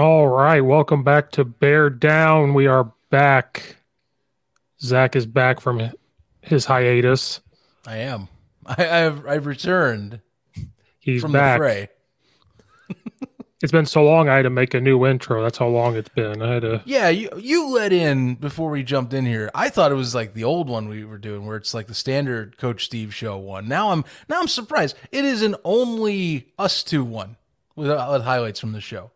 All right, welcome back to Bear Down. We are back. Zach is back from his hiatus. I am. I, have I've returned. He's from back. the fray. it's been so long. I had to make a new intro. That's how long it's been. I had to. Yeah, you you let in before we jumped in here. I thought it was like the old one we were doing, where it's like the standard Coach Steve show one. Now I'm now I'm surprised. It is an only us two one with, uh, with highlights from the show.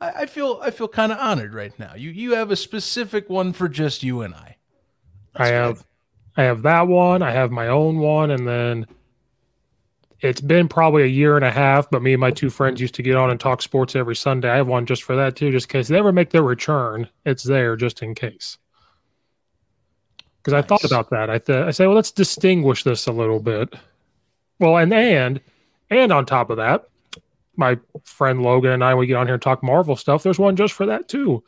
I, feel I feel kind of honored right now. You you have a specific one for just you and I. That's I have good. I have that one. I have my own one, and then it's been probably a year and a half. But me and my two friends used to get on and talk sports every Sunday. I have one just for that too, just in case they ever make their return. It's there just in case. Because nice. I thought about that. I th- I say, well, let's distinguish this a little bit. Well, and and and on top of that, my friend Logan and I, we get on here and talk Marvel stuff. There's one just for that too.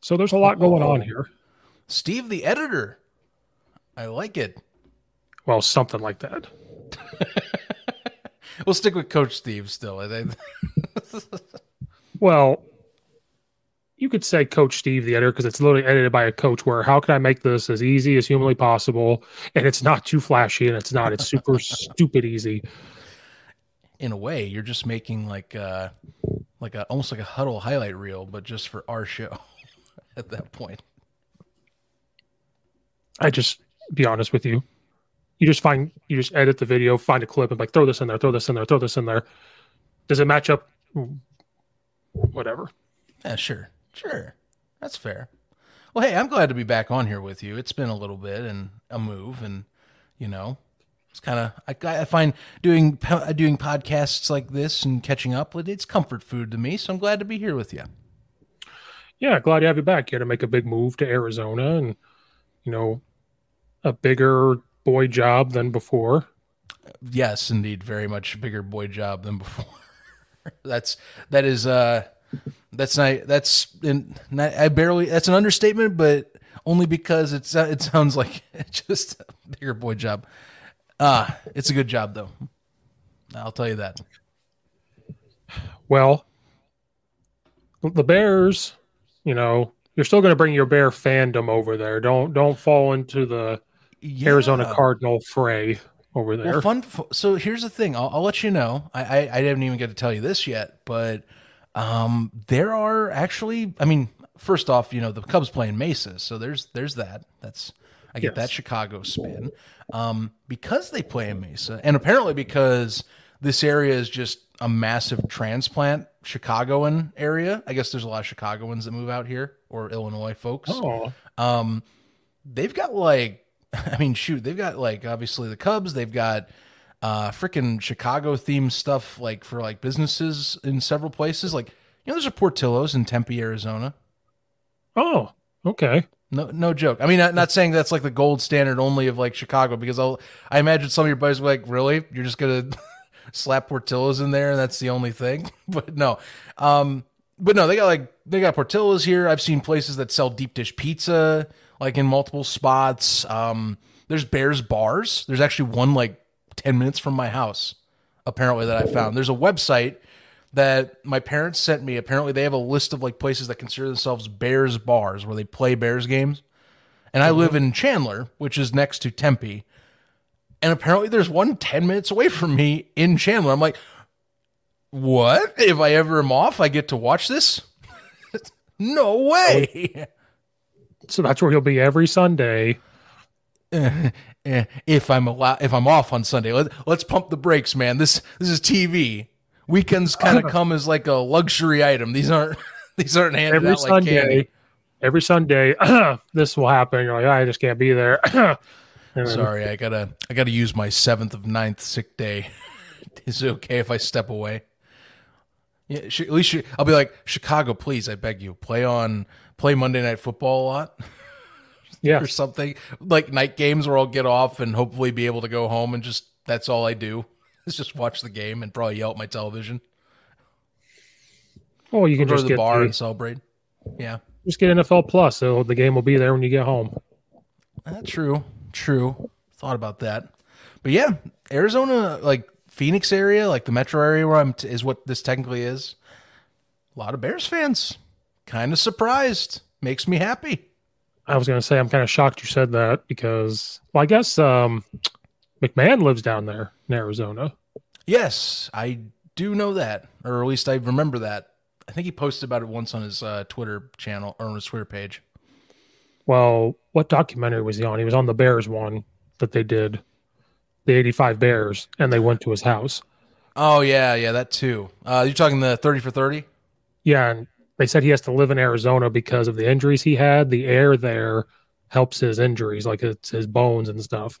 So there's a lot going on oh. here. Steve, the editor. I like it. Well, something like that. we'll stick with Coach Steve still. well, you could say Coach Steve, the editor, because it's literally edited by a coach. Where how can I make this as easy as humanly possible, and it's not too flashy, and it's not. It's super stupid easy in a way, you're just making like uh like a almost like a huddle highlight reel, but just for our show at that point. I just be honest with you. You just find you just edit the video, find a clip, and like throw this in there, throw this in there, throw this in there. Does it match up? Whatever. Yeah, sure, sure. That's fair. Well, hey, I'm glad to be back on here with you. It's been a little bit and a move, and you know, it's kind of I, I, find doing doing podcasts like this and catching up. With it's comfort food to me, so I'm glad to be here with you. Yeah, glad to have you back. You had to make a big move to Arizona, and you know, a bigger boy job than before. Yes, indeed, very much bigger boy job than before. that's that is uh that's not that's in not, I barely that's an understatement, but only because it's it sounds like just a bigger boy job. Ah, uh, it's a good job though. I'll tell you that. Well, the Bears, you know, you're still going to bring your Bear fandom over there. Don't don't fall into the yeah. Arizona Cardinal fray over there. Well, fun. So here's the thing. I'll, I'll let you know. I, I I didn't even get to tell you this yet, but um, there are actually. I mean, first off, you know, the Cubs playing Mesa, so there's there's that. That's I get yes. that Chicago spin. Um, because they play in Mesa, and apparently because this area is just a massive transplant Chicagoan area. I guess there's a lot of Chicagoans that move out here or Illinois folks. Oh. Um, they've got like, I mean, shoot, they've got like obviously the Cubs. They've got uh freaking Chicago themed stuff like for like businesses in several places. Like, you know, there's a Portillo's in Tempe, Arizona. Oh, okay. No, no joke. I mean, not, not saying that's like the gold standard only of like Chicago, because I'll, I imagine some of your buddies be like, really? You're just to slap Portillo's in there and that's the only thing? But no. Um, but no, they got like, they got Portillo's here. I've seen places that sell deep dish pizza, like in multiple spots. Um, there's Bears bars. There's actually one like 10 minutes from my house, apparently, that I found. There's a website that my parents sent me. Apparently, they have a list of like places that consider themselves Bears bars where they play Bears games. And I live mm-hmm. in Chandler, which is next to Tempe. And apparently, there's one 10 minutes away from me in Chandler. I'm like, what? If I ever am off, I get to watch this? no way. So that's where he'll be every Sunday. if I'm allowed, if I'm off on Sunday, let, let's pump the brakes, man. This this is TV weekends kind of come as like a luxury item. These aren't these aren't handed every out like Sunday, candy. Every Sunday, this will happen. You're like, I just can't be there. Sorry, I gotta I gotta use my seventh of ninth sick day. Is it okay if I step away? Yeah, at least I'll be like Chicago. Please, I beg you, play on play Monday Night Football a lot. yeah, or something like night games where I'll get off and hopefully be able to go home and just that's all I do. Let's just watch the game and probably yell at my television. Oh, you can go just to the bar the, and celebrate. Yeah, just get NFL Plus, so the game will be there when you get home. Uh, true, true. Thought about that, but yeah, Arizona, like Phoenix area, like the metro area where I'm, t- is what this technically is. A lot of Bears fans. Kind of surprised. Makes me happy. I was going to say I'm kind of shocked you said that because, well, I guess um, McMahon lives down there in Arizona. Yes, I do know that, or at least I remember that. I think he posted about it once on his uh, Twitter channel or on his Twitter page. Well, what documentary was he on? He was on the Bears one that they did, the 85 Bears, and they went to his house. Oh, yeah, yeah, that too. Uh, you're talking the 30 for 30? Yeah, and they said he has to live in Arizona because of the injuries he had. The air there helps his injuries, like it's his bones and stuff.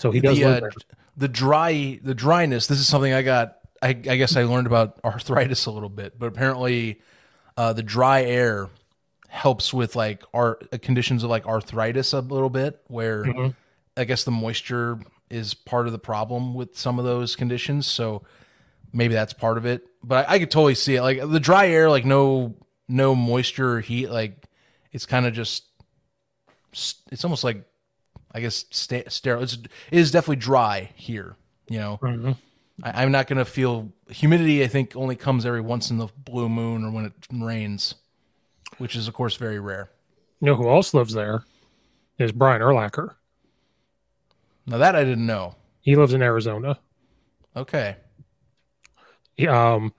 So he does the, uh, the dry the dryness this is something i got I, I guess i learned about arthritis a little bit but apparently uh, the dry air helps with like our conditions of like arthritis a little bit where Mhm. i guess the moisture is part of the problem with some of those conditions. So maybe that's part of it but i, I could totally see it. Like the dry air like no no moisture or heat like it's kind of just it's almost like I guess sta- sterile. It's, it is definitely dry here. You know, Mhm. I, I'm not going to feel humidity. I think only comes every once in the blue moon or when it rains, which is of course very rare. You know who else lives there? Is Brian Urlacher. Now that I didn't know. He lives in Arizona. Okay, He, um,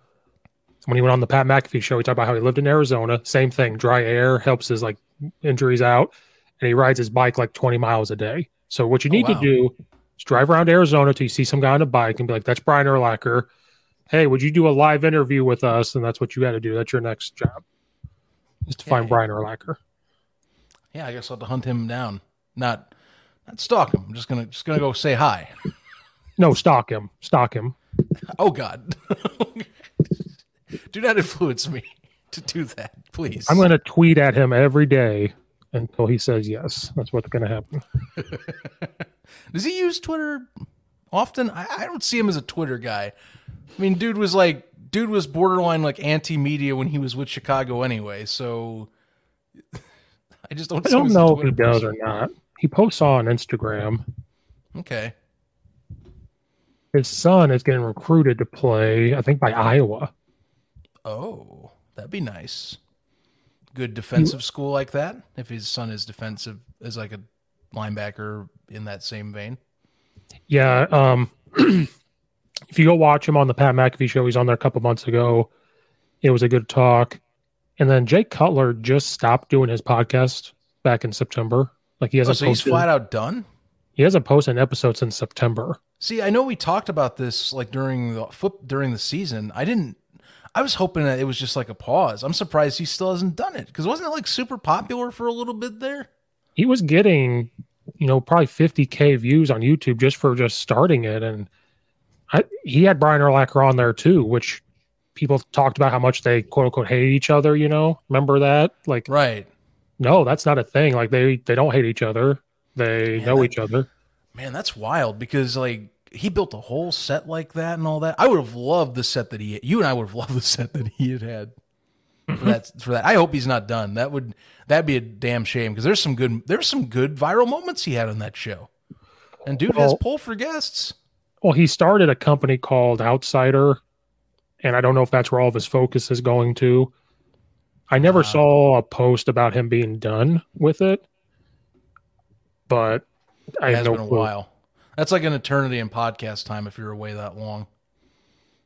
when he went on the Pat McAfee show, he talked about how he lived in Arizona. Same thing, dry air helps his like injuries out, and he rides his bike like 20 miles a day. So what you Oh, need wow. to do is drive around Arizona till you see some guy on a bike and be like, "That's Brian Urlacher." Hey, would you do a live interview with us? And that's what you got to do. That's your next job, is to find. Brian Urlacher. yeah, I guess I'll have to hunt him down. Not not stalk him. I'm just gonna just gonna go say hi. No, stalk him, stalk him. Oh God, do not influence me to do that, please. I'm going to tweet at him every day until he says yes. That's what's going to happen. Does he use Twitter often? I, I don't see him as a Twitter guy. I mean, dude was like, dude was borderline like anti-media when he was with Chicago anyway. So I just don't. I don't know if he does person. or not. He posts on Instagram. Okay. His son is getting recruited to play, I think, by Iowa. Oh, that'd be nice. Good defensive school like that. If his son is defensive, is like a linebacker in that same vein. Yeah. Um, if you go watch him on the Pat McAfee show, he's on there a couple months ago. It was a good talk. And then Jay Cutler just stopped doing his podcast back in September. Like he Oh, hasn't so he's flat out done. he hasn't posted an episode since September. See, I know we talked about this like during the foot during the season. I didn't. I was hoping that it was just like a pause. I'm surprised he still hasn't done it because wasn't it like super popular for a little bit there? He was getting, you know, probably 50k views on YouTube just for just starting it, and I, he had Brian Urlacher on there too, which people talked about how much they quote unquote hate each other. You know, remember that? Like, Right, no, that's not a thing. Like they they don't hate each other. They Man, know that- each other. man, that's wild because like he built a whole set like that and all that. I would have loved the set that he. You and I would have loved the set that he had had. For mm-hmm. that, for that, I hope he's not done. That would that'd be a damn shame because there's some good there's some good viral moments he had on that show, and dude has Well- pull for guests. Well, he started a company called Outsider, and I don't know if that's where all of his focus is going to. I never Wow. saw a post about him being done with it, but I It has no been a clue. while. That's like an eternity in podcast time if you're away that long.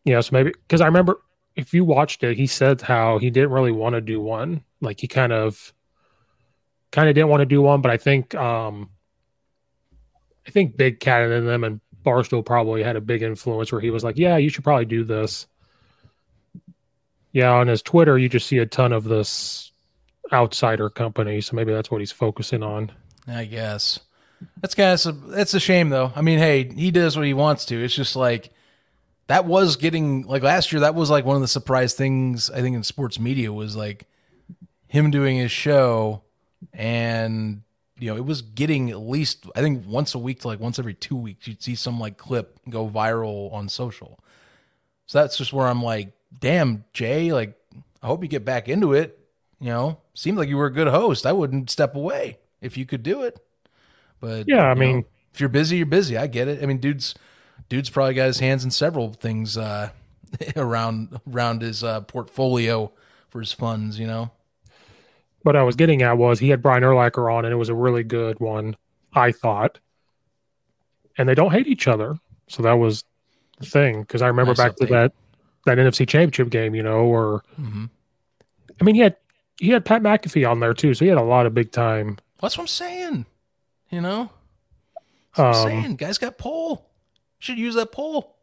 Yeah, so maybe because I remember if you watched it, he said how he didn't really want to do one. Like he kind of, kind of didn't want to do one, but I think, um I think Big Cat and them and Barstool probably had a big influence where he was like, "Yeah, you should probably do this." Yeah, on his Twitter, you just see a ton of this outsider company, so maybe that's what he's focusing on. I guess that's kind of that's a shame though. I mean, hey, he does what he wants to. It's just like that was getting like last year. That was like one of the surprise things I think in sports media was like him doing his show, and you know it was getting at least I think once a week to like once every two weeks you'd see some like clip go viral on social. So that's just where I'm like, damn, Jay, like I hope you get back into it. You know, seemed like you were a good host. I wouldn't step away if you could do it. But Yeah, I you know, mean- if you're busy, you're busy. I get it. I mean, dude's dude's probably got his hands in several things uh, around around his uh, portfolio for his funds. You know. What I was getting at was he had Brian Urlacher on, and it was a really good one, I thought. And they don't hate each other, so that was the thing. Because I remember Nice back to that that NFC Championship game, you know, or Mm-hmm. I mean, he had he had Pat McAfee on there too, so he had a lot of big time. That's what I'm saying. You know. What I'm Um, saying. Guys got poll. Should use that poll.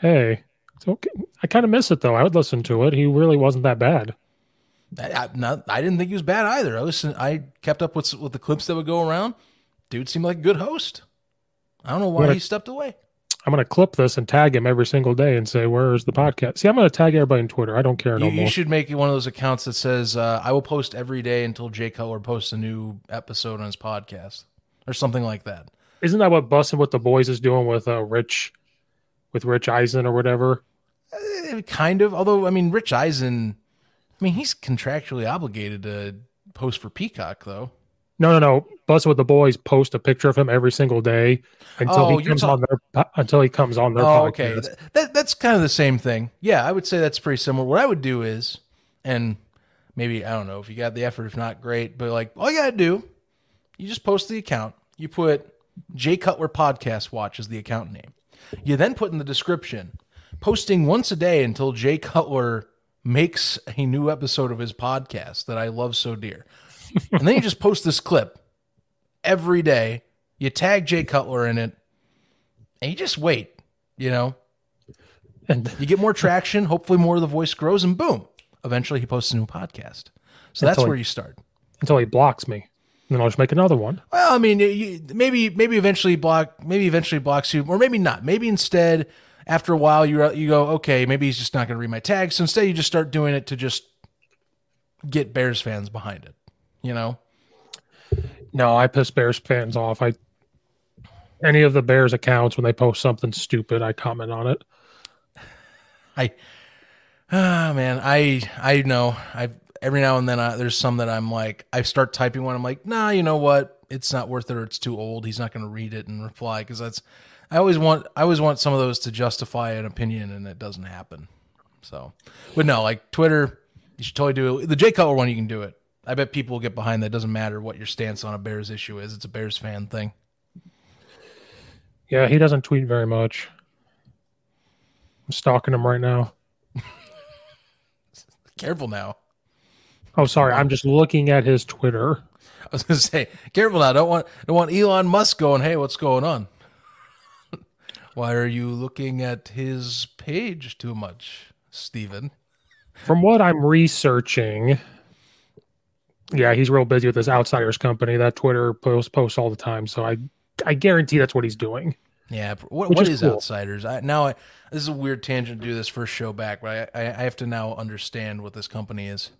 hey, it's okay. I kind of miss it though. I would listen to it. He really wasn't that bad. I, I, not, I didn't think he was bad either. I listened. I kept up with with the clips that would go around. Dude seemed like a good host. I don't know why What a- he stepped away. I'm gonna clip this and tag him every single day and say, "Where's the podcast?" See, I'm gonna tag everybody on Twitter. I don't care no You, more. you should make one of those accounts that says, uh, "I will post every day until Jay Cutler posts a new episode on his podcast," or something like that. Isn't that what Bussin' with the Boys is doing with uh, Rich, with Rich Eisen or whatever? Eh, kind of. Although, I mean, Rich Eisen, I mean, he's contractually obligated to post for Peacock, though. No, no, no. Bussin' with the Boys post a picture of him every single day until Oh, he comes talk- on their until he comes on their Oh, podcast. okay. That, that's kind of the same thing. Yeah, I would say that's pretty similar. What I would do is, and maybe I don't know if you got the effort, if not, great. But like, all you gotta do, you just post the account. You put Jay Cutler Podcast Watch as the account name. You then put in the description, posting once a day until Jay Cutler makes a new episode of his podcast that I love so dear. and then you just post this clip every day. You tag Jay Cutler in it, and you just wait. You know, And you get more traction. Hopefully, more of the voice grows, and boom, eventually he posts a new podcast. So that's Until he- where you start. until he blocks me, and then I'll just make another one. Well, I mean, you, maybe maybe eventually block, maybe eventually blocks you, or maybe not. Maybe instead, after a while, you you go, okay, maybe he's just not going to read my tags. So instead, you just start doing it to just get Bears fans behind it. You know, No, I piss Bears fans off. I any of the Bears accounts when they post something stupid, I comment on it. I, ah, man, I I know. I every now and then I, there's some that I'm like I start typing one I'm like nah you know what? It's not worth it or it's too old. He's not going to read it and reply. Because that's I always want I always want some of those to justify an opinion and it doesn't happen. So but no like Twitter you should totally do it. The Jay Cutler one you can do it I bet people will get behind that it doesn't matter what your stance on a Bears issue is it's a Bears fan thing Yeah, he doesn't tweet very much. I'm stalking him right now. careful now Oh, sorry. I'm just looking at his Twitter. I was gonna say, careful now. Don't want don't want Elon Musk going, hey, what's going on? Why are you looking at his page too much, Stephen? From what I'm researching, yeah, he's real busy with his outsiders company. That Twitter post posts all the time. So I I guarantee that's what he's doing. Yeah, what what is is cool. outsiders? I now I, this is a weird tangent to do this first show back, but I, I I have to now understand what this company is.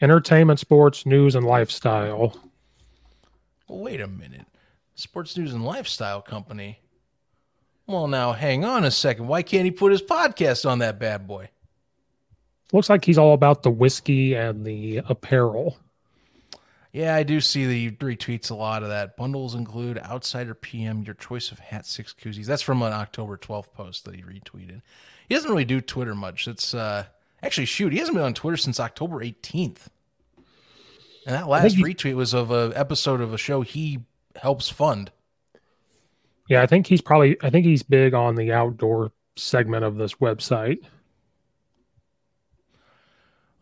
Entertainment, sports, news, and lifestyle. Well, wait a minute. Sports news and lifestyle company. Well, now hang on a second. Why can't he put his podcast on that bad boy? Looks like he's all about the whiskey and the apparel. Yeah, I do see that he retweets a lot of that. Bundles include Outsider PM, your choice of hat, six koozies. That's from an October 12th post that he retweeted. He doesn't really do Twitter much. It's uh actually shoot, he hasn't been on Twitter since October 18th. And that last retweet was of an episode of a show he helps fund. Yeah, I think he's probably I think he's big on the outdoor segment of this website.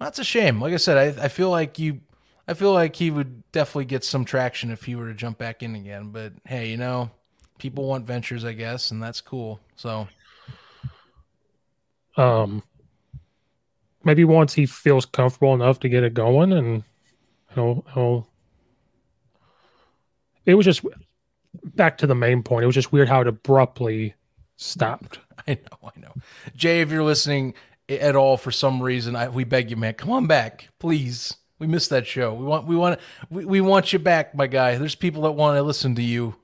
That's a shame. Like I said, I, I feel like you I feel like he would definitely get some traction if he were to jump back in again. But hey, you know, people want ventures, I guess, and that's cool. So Um maybe once he feels comfortable enough to get it going and he'll he'll it was just back to the main point. It was just weird how it abruptly stopped. I know, I know. Jay, if you're listening at all for some reason, I, we beg you, man, come on back, please. We missed that show. We want, we want, we, we want you back, my guy. There's people that want to listen to you.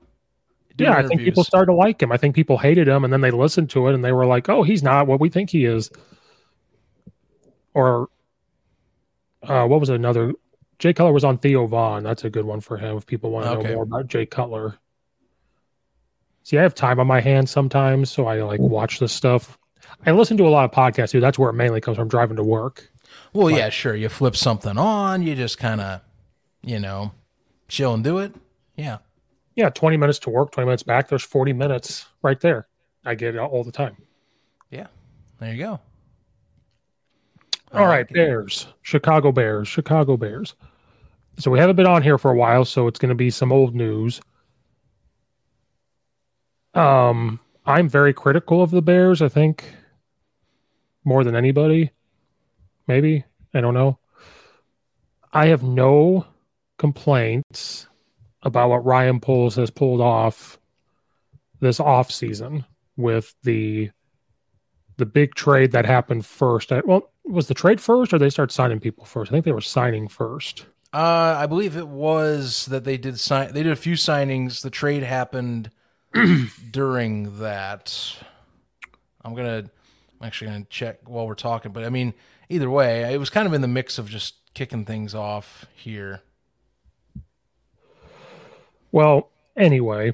yeah, I think people started to like him. I think people hated him and then they listened to it and they were like, "Oh, he's not what we think he is." Or uh what was another Jay Cutler was on Theo Von. That's a good one for him if people want to Okay. know more about Jay Cutler. See, I have time on my hands sometimes, so I like watch this stuff. I listen to a lot of podcasts too. That's where it mainly comes from driving to work. Well, yeah, sure. You flip something on, you just kind of, you know, chill and do it. Yeah. Yeah, 20 minutes to work, 20 minutes back. There's 40 minutes right there. I get it all the time. Yeah. There you go. All right, Bears, Chicago Bears, Chicago Bears. So we haven't been on here for a while, so it's going to be some old news. Um, I'm very critical of the Bears. I think more than anybody. Maybe I don't know. I have no complaints about what Ryan Poles has pulled off this off season with the the big trade that happened first. I, well, was the trade first, or they start signing people first? I think they were signing first. Uh, I believe it was that they did sign. They did a few signings. The trade happened during that. I'm gonna. I'm actually gonna check while we're talking. But I mean, either way, it was kind of in the mix of just kicking things off here. Well, anyway,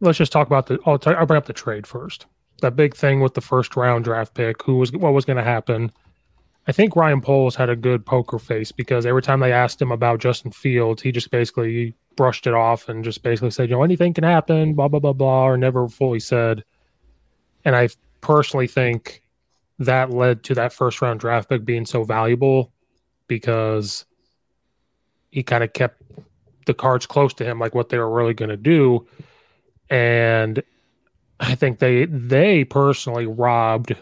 let's just talk about the. I'll, t- I'll bring up the trade first. That big thing with the first round draft pick. Who was what was going to happen? I think Ryan Poles had a good poker face because every time they asked him about Justin Fields, he just basically brushed it off and just basically said, you know, anything can happen, blah, blah, blah, blah, or never fully said. And I personally think that led to that first round draft pick being so valuable because he kind of kept the cards close to him, like what they were really going to do. And I think they they personally robbed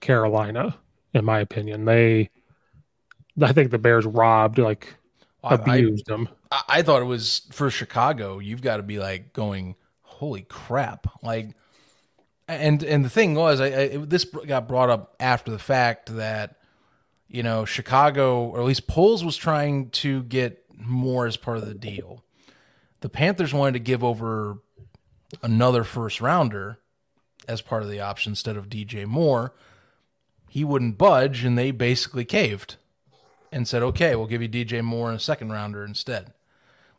Carolina, in my opinion. They I think the Bears robbed, like abused I, them. I, I thought it was for Chicago, you've got to be like going, holy crap. Like and and the thing was, I, I this got brought up after the fact that you know Chicago, or at least Poles was trying to get more as part of the deal. The Panthers wanted to give over another first rounder as part of the option instead of DJ Moore. He wouldn't budge, and they basically caved and said, "Okay, we'll give you DJ Moore and a second rounder instead,"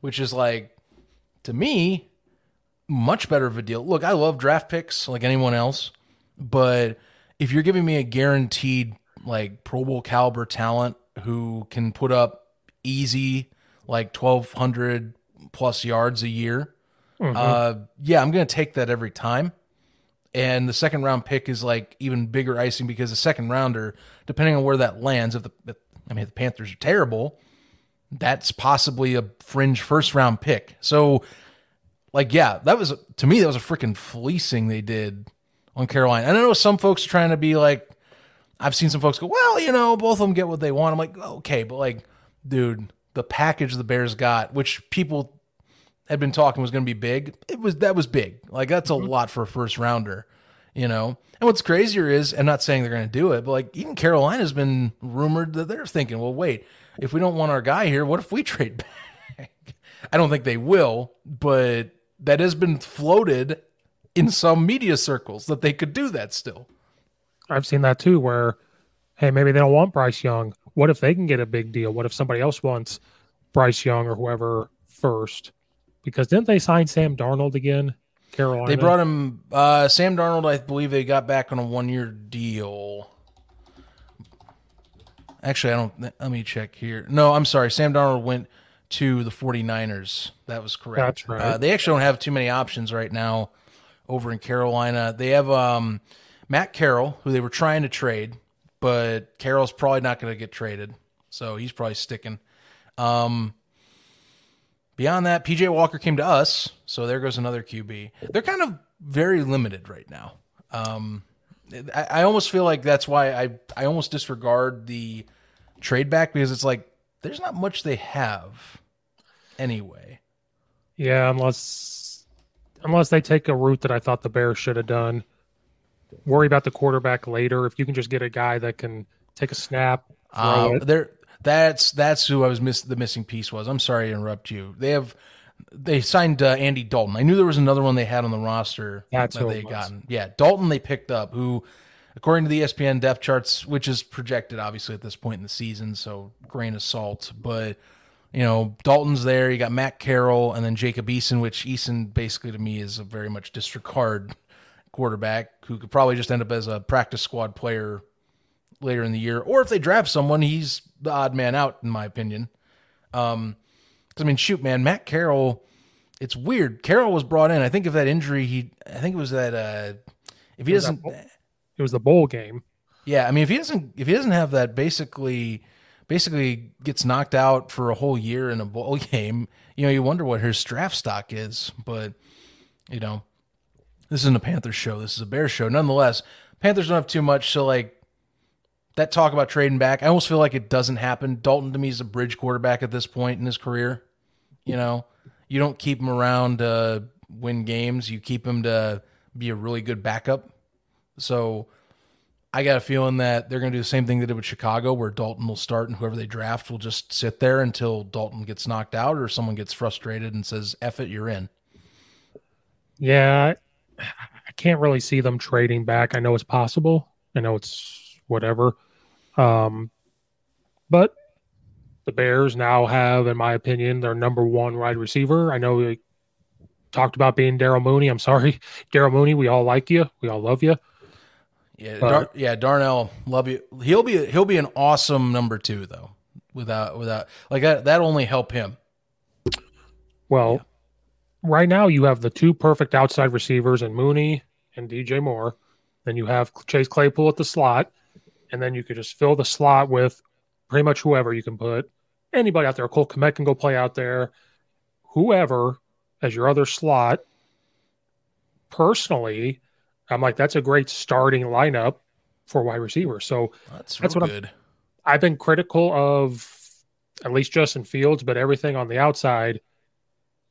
which is like to me much better of a deal. Look, I love draft picks like anyone else, but if you're giving me a guaranteed like Pro Bowl caliber talent who can put up easy like 1200 plus yards a year, mm-hmm. uh, yeah, I'm going to take that every time. And the second round pick is like even bigger icing because the second rounder, depending on where that lands, if the if, I mean if the Panthers are terrible, that's possibly a fringe first round pick. So like, yeah, that was to me that was a freaking fleecing they did on Carolina. And I know some folks are trying to be like, I've seen some folks go, well, you know, both of them get what they want. I'm like, okay, but like, dude, the package the Bears got, which people had been talking was going to be big, it was that was big. Like that's a mm-hmm. lot for a first rounder, you know. And what's crazier is, I'm not saying they're going to do it, but like even Carolina's been rumored that they're thinking, well, wait, if we don't want our guy here, what if we trade back? I don't think they will, but that has been floated in some media circles that they could do that still. I've seen that too, where hey, maybe they don't want Bryce Young. What if they can get a big deal? What if somebody else wants Bryce Young or whoever first? Because didn't they sign Sam Darnold again? Carolina. They brought him uh, Sam Darnold. I believe they got back on a one-year deal. Actually, I don't. Let me check here. No, I'm sorry. Sam Darnold went to the 49ers. That was correct. That's right. Uh, they actually don't have too many options right now over in Carolina. They have um, Matt Corral, who they were trying to trade, but Corral's probably not going to get traded. So he's probably sticking. Um, beyond that, PJ Walker came to us. So there goes another QB. They're kind of very limited right now. Um, I, I almost feel like that's why I, I almost disregard the trade back because it's like there's not much they have anyway. Yeah, unless unless they take a route that I thought the Bears should have done. Worry about the quarterback later. If you can just get a guy that can take a snap, um, there. That's that's who I was miss. The missing piece was. I'm sorry to interrupt you. They have they signed uh, Andy Dalton. I knew there was another one they had on the roster that's that they had gotten. Yeah, Dalton they picked up. Who, according to the ESPN depth charts, which is projected obviously at this point in the season, so grain of salt, but you know, Dalton's there. You got Matt Corral and then Jacob Eason, which Eason basically to me is a very much disregard quarterback who could probably just end up as a practice squad player later in the year, or if they draft someone, he's the odd man out, in my opinion. Um, I mean, shoot, man, Matt Corral. It's weird. Corral was brought in. I think of that injury. He, I think it was that. Uh, if he doesn't, it was the bowl game. Yeah, I mean, if he doesn't, if he doesn't have that, basically, basically gets knocked out for a whole year in a bowl game. You know, you wonder what his draft stock is. But you know, this isn't a Panthers show. This is a Bears show. Nonetheless, Panthers don't have too much. So like that talk about trading back, I almost feel like it doesn't happen. Dalton to me is a bridge quarterback at this point in his career. You know, you don't keep him around to win games. You keep him to be a really good backup. So I got a feeling that they're going to do the same thing they did with Chicago, where Dalton will start and whoever they draft will just sit there until Dalton gets knocked out or someone gets frustrated and says, F it, you're in. Yeah, I can't really see them trading back. I know it's possible. I know it's whatever. Um, but the Bears now have, in my opinion, their number one wide receiver. I know we talked about being Daryl Mooney. I'm sorry, Daryl Mooney. We all like you. We all love you. Yeah, Dar- yeah, Darnell, love you. He'll be he'll be an awesome number two though. Without without like that that only help him. Well, yeah. right now you have the two perfect outside receivers and Mooney and DJ Moore. Then you have Chase Claypool at the slot, and then you could just fill the slot with pretty much whoever you can put. Anybody out there, Cole Kmet can go play out there. Whoever as your other slot. Personally, I'm like, that's a great starting lineup for wide receiver. So that's, that's what good. i have been critical of at least Justin Fields, but everything on the outside,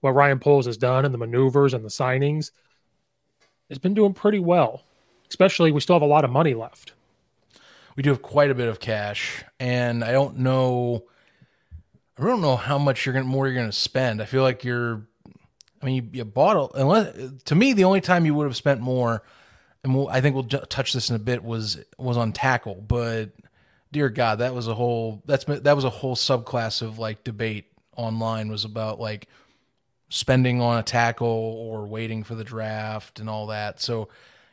what Ryan Poles has done and the maneuvers and the signings, has been doing pretty well. Especially, we still have a lot of money left. We do have quite a bit of cash, and I don't know. I don't know how much you're gonna more you're gonna spend. I feel like you're. I mean, you, you bought unless to me the only time you would have spent more and we'll, I think we'll touch this in a bit was was on tackle, but dear God, that was a whole that's that was a whole subclass of like debate online was about like spending on a tackle or waiting for the draft and all that. So,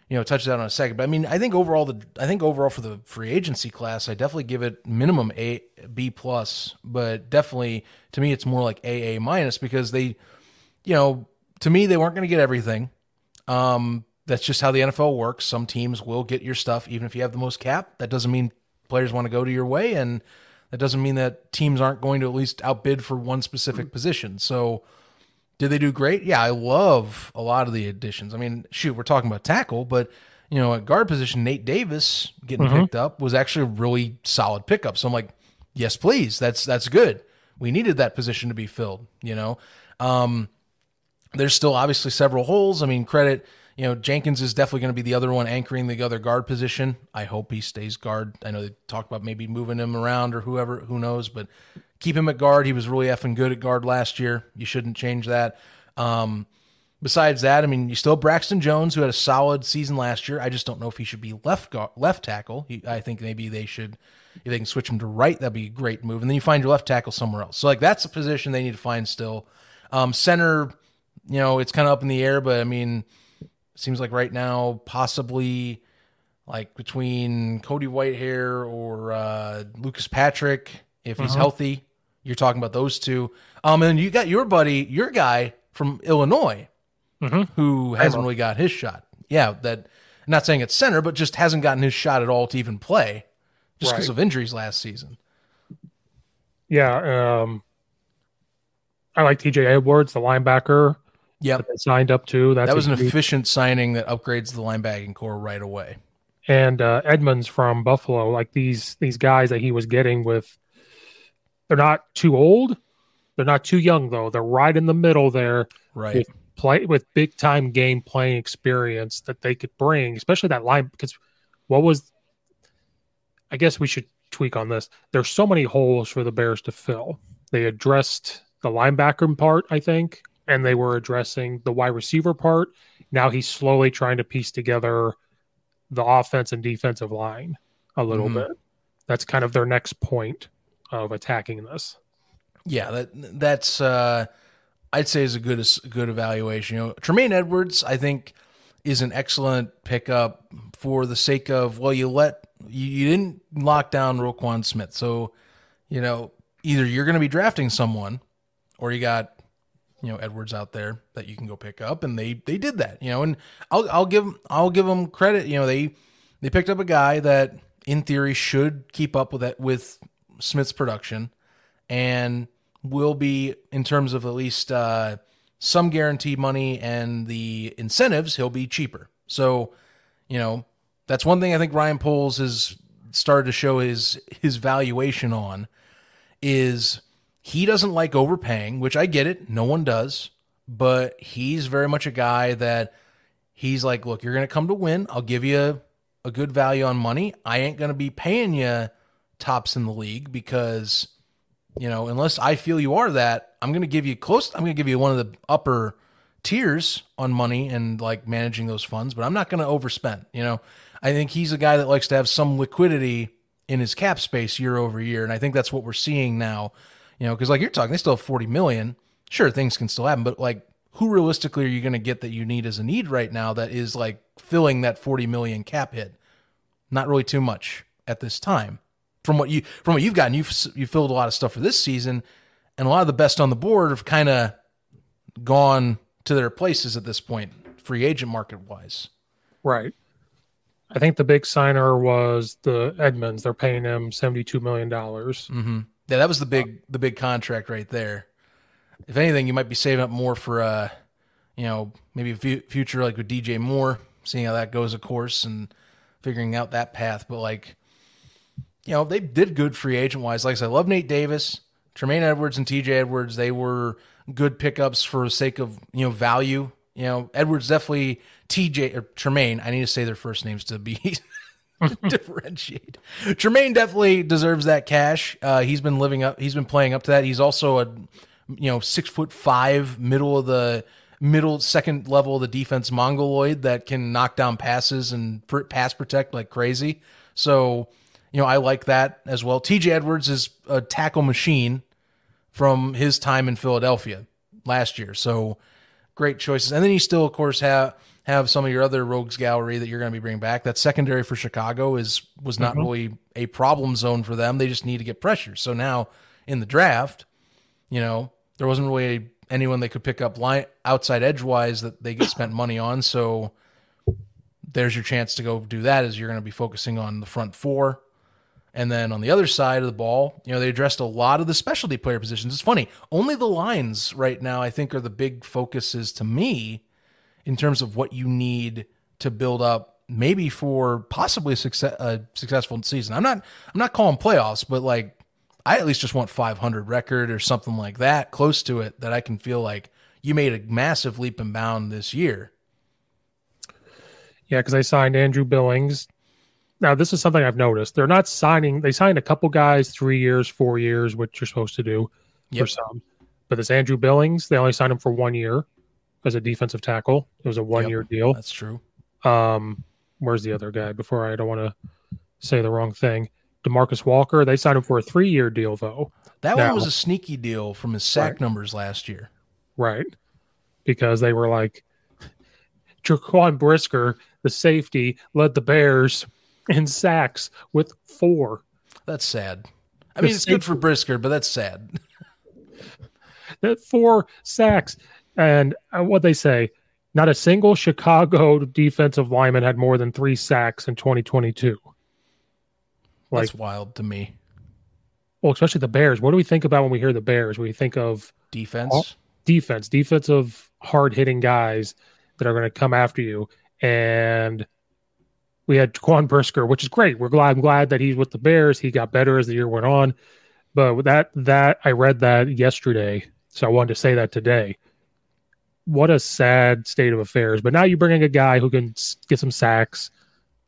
you know, touch that on a second. But I mean, I think overall the I think overall for the free agency class, I definitely give it minimum A B plus, but definitely to me it's more like A A minus because they, you know, to me they weren't going to get everything. Um, that's just how the NFL works. Some teams will get your stuff even if you have the most cap. That doesn't mean players want to go to your way, and that doesn't mean that teams aren't going to at least outbid for one specific mm-hmm. position. So, did they do great? Yeah, I love a lot of the additions. I mean, shoot, we're talking about tackle, but you know, at guard position, Nate Davis getting mm-hmm. picked up was actually a really solid pickup. So I'm like, yes, please, that's that's good. We needed that position to be filled. You know, um, there's still obviously several holes. I mean, credit you know, Jenkins is definitely going to be the other one anchoring the other guard position. I hope he stays guard. I know they talked about maybe moving him around or whoever, who knows, but keep him at guard. He was really effing good at guard last year. You shouldn't change that. Um, besides that, I mean, you still have Braxton Jones, who had a solid season last year. I just don't know if he should be left guard, left tackle. He, I think maybe they should, if they can switch him to right, that'd be a great move. And then you find your left tackle somewhere else. So like that's a position they need to find still. Um, center, you know, it's kind of up in the air, but I mean seems like right now possibly like between Cody Whitehair or uh, Lucas Patrick if he's uh-huh. healthy. You're talking about those two. Um, and you got your buddy, your guy from Illinois, mm-hmm. who hasn't really got his shot. Yeah, that. Not saying it's center, but just hasn't gotten his shot at all to even play, just because right. of injuries last season. Yeah, um, I like T.J. Edwards, the linebacker. Yeah, signed up to. That's that was an huge... efficient signing that upgrades the linebacking corps right away. And uh, Edmunds from Buffalo, like these these guys that he was getting with, they're not too old, they're not too young though. They're right in the middle there, right? With play with big time game playing experience that they could bring, especially that line. Because what was, I guess we should tweak on this. There's so many holes for the Bears to fill. They addressed the linebacker part, I think and they were addressing the wide receiver part. Now he's slowly trying to piece together the offense and defensive line a little mm-hmm. bit. That's kind of their next point of attacking this. Yeah, that that's uh I'd say is a good a good evaluation. You know, Tremaine Edwards, I think is an excellent pickup for the sake of well, you let you, you didn't lock down Roquan Smith, so you know either you're going to be drafting someone or you got you know Edwards out there that you can go pick up, and they they did that, you know, and I'll I'll give I'll give them credit, you know, they they picked up a guy that in theory should keep up with that with Smith's production, and will be in terms of at least uh, some guarantee money and the incentives, he'll be cheaper. So, you know, that's one thing I think Ryan Poles has started to show his his valuation on is he doesn't like overpaying, which I get it. No one does. But he's very much a guy that he's like, look, you're going to come to win. I'll give you a, good value on money. I ain't going to be paying you tops in the league because, you know, unless I feel you are that, I'm going to give you close. I'm going to give you one of the upper tiers on money and like managing those funds, but I'm not going to overspend. You know, I think he's a guy that likes to have some liquidity in his cap space year over year. And I think that's what we're seeing now you know, because like you're talking, they still have 40 million. Sure, things can still happen, but like, who realistically are you going to get that you need as a need right now that is like filling that 40 million cap hit? Not really too much at this time. From what you from what you've gotten, you've you filled a lot of stuff for this season, and a lot of the best on the board have kind of gone to their places at this point, free agent market wise. Right. I think the big signer was the Edmunds. They're paying him seventy-two million dollars. Mm-hmm. Yeah, that was the big the big contract right there. If anything, you might be saving up more for uh, you know, maybe a future like with DJ Moore, seeing how that goes, of course, and figuring out that path. But like, you know, they did good free agent wise. Like I said, I love Nate Davis, Tremaine Edwards, and TJ Edwards. They were good pickups for the sake of you know value. You know, Edwards definitely TJ or Tremaine. I need to say their first names to be differentiate. Tremaine definitely deserves that cash. Uh, he's been living up. He's been playing up to that. He's also a you know six foot five, middle of the middle second level of the defense mongoloid that can knock down passes and pass protect like crazy. So you know I like that as well. T.J. Edwards is a tackle machine from his time in Philadelphia last year. So great choices. And then you still of course have have some of your other rogues gallery that you're going to be bringing back. That secondary for Chicago is was not mm-hmm. really a problem zone for them. They just need to get pressure. So now in the draft, you know, there wasn't really anyone they could pick up line outside edgewise that they get spent money on. So there's your chance to go do that. Is you're going to be focusing on the front four. And then on the other side of the ball, you know, they addressed a lot of the specialty player positions. It's funny. Only the lines right now, I think, are the big focuses to me in terms of what you need to build up maybe for possibly a, success, a successful season. I'm not I'm not calling playoffs, but like I at least just want 500 record or something like that, close to it, that I can feel like you made a massive leap and bound this year. Yeah, because I signed Andrew Billings. Now, this is something I've noticed. They're not signing, they signed a couple guys three years, four years, which you're supposed to do yep. for some. But this Andrew Billings, they only signed him for one year as a defensive tackle. It was a one yep, year deal. That's true. Um, where's the other guy? Before I don't want to say the wrong thing. Demarcus Walker. They signed him for a three year deal though. That now, one was a sneaky deal from his sack right. numbers last year. Right. Because they were like Jaquan Brisker, the safety, led the Bears in sacks with four. That's sad. I mean, it's good for Brisker, but that's sad. that four sacks. And uh, what they say, not a single Chicago defensive lineman had more than three sacks in 2022. Like, That's wild to me. Well, especially the Bears. What do we think about when we hear the Bears? We think of defense, all, defense, defensive, hard hitting guys that are going to come after you. And we had Quan Brisker, which is great. We're glad. I'm glad that he's with the Bears. He got better as the year went on. But that that I read that yesterday, so I wanted to say that today what a sad state of affairs. But now you bring in a guy who can get some sacks.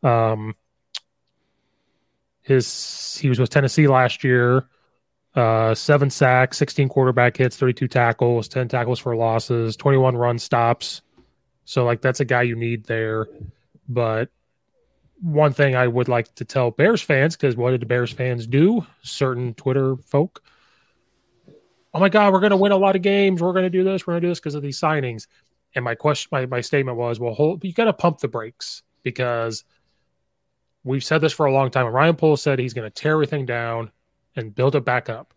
Um, his he was with Tennessee last year. Uh, seven sacks, 16 quarterback hits, 32 tackles, 10 tackles for losses, 21 run stops. So like that's a guy you need there. But one thing I would like to tell Bears fans, because what did the Bears fans do? Certain Twitter folk oh my God, we're going to win a lot of games. We're going to do this. We're going to do this because of these signings. And my question, my, my statement was, well, hold, you got to pump the brakes because we've said this for a long time. Ryan Poles said he's going to tear everything down and build it back up.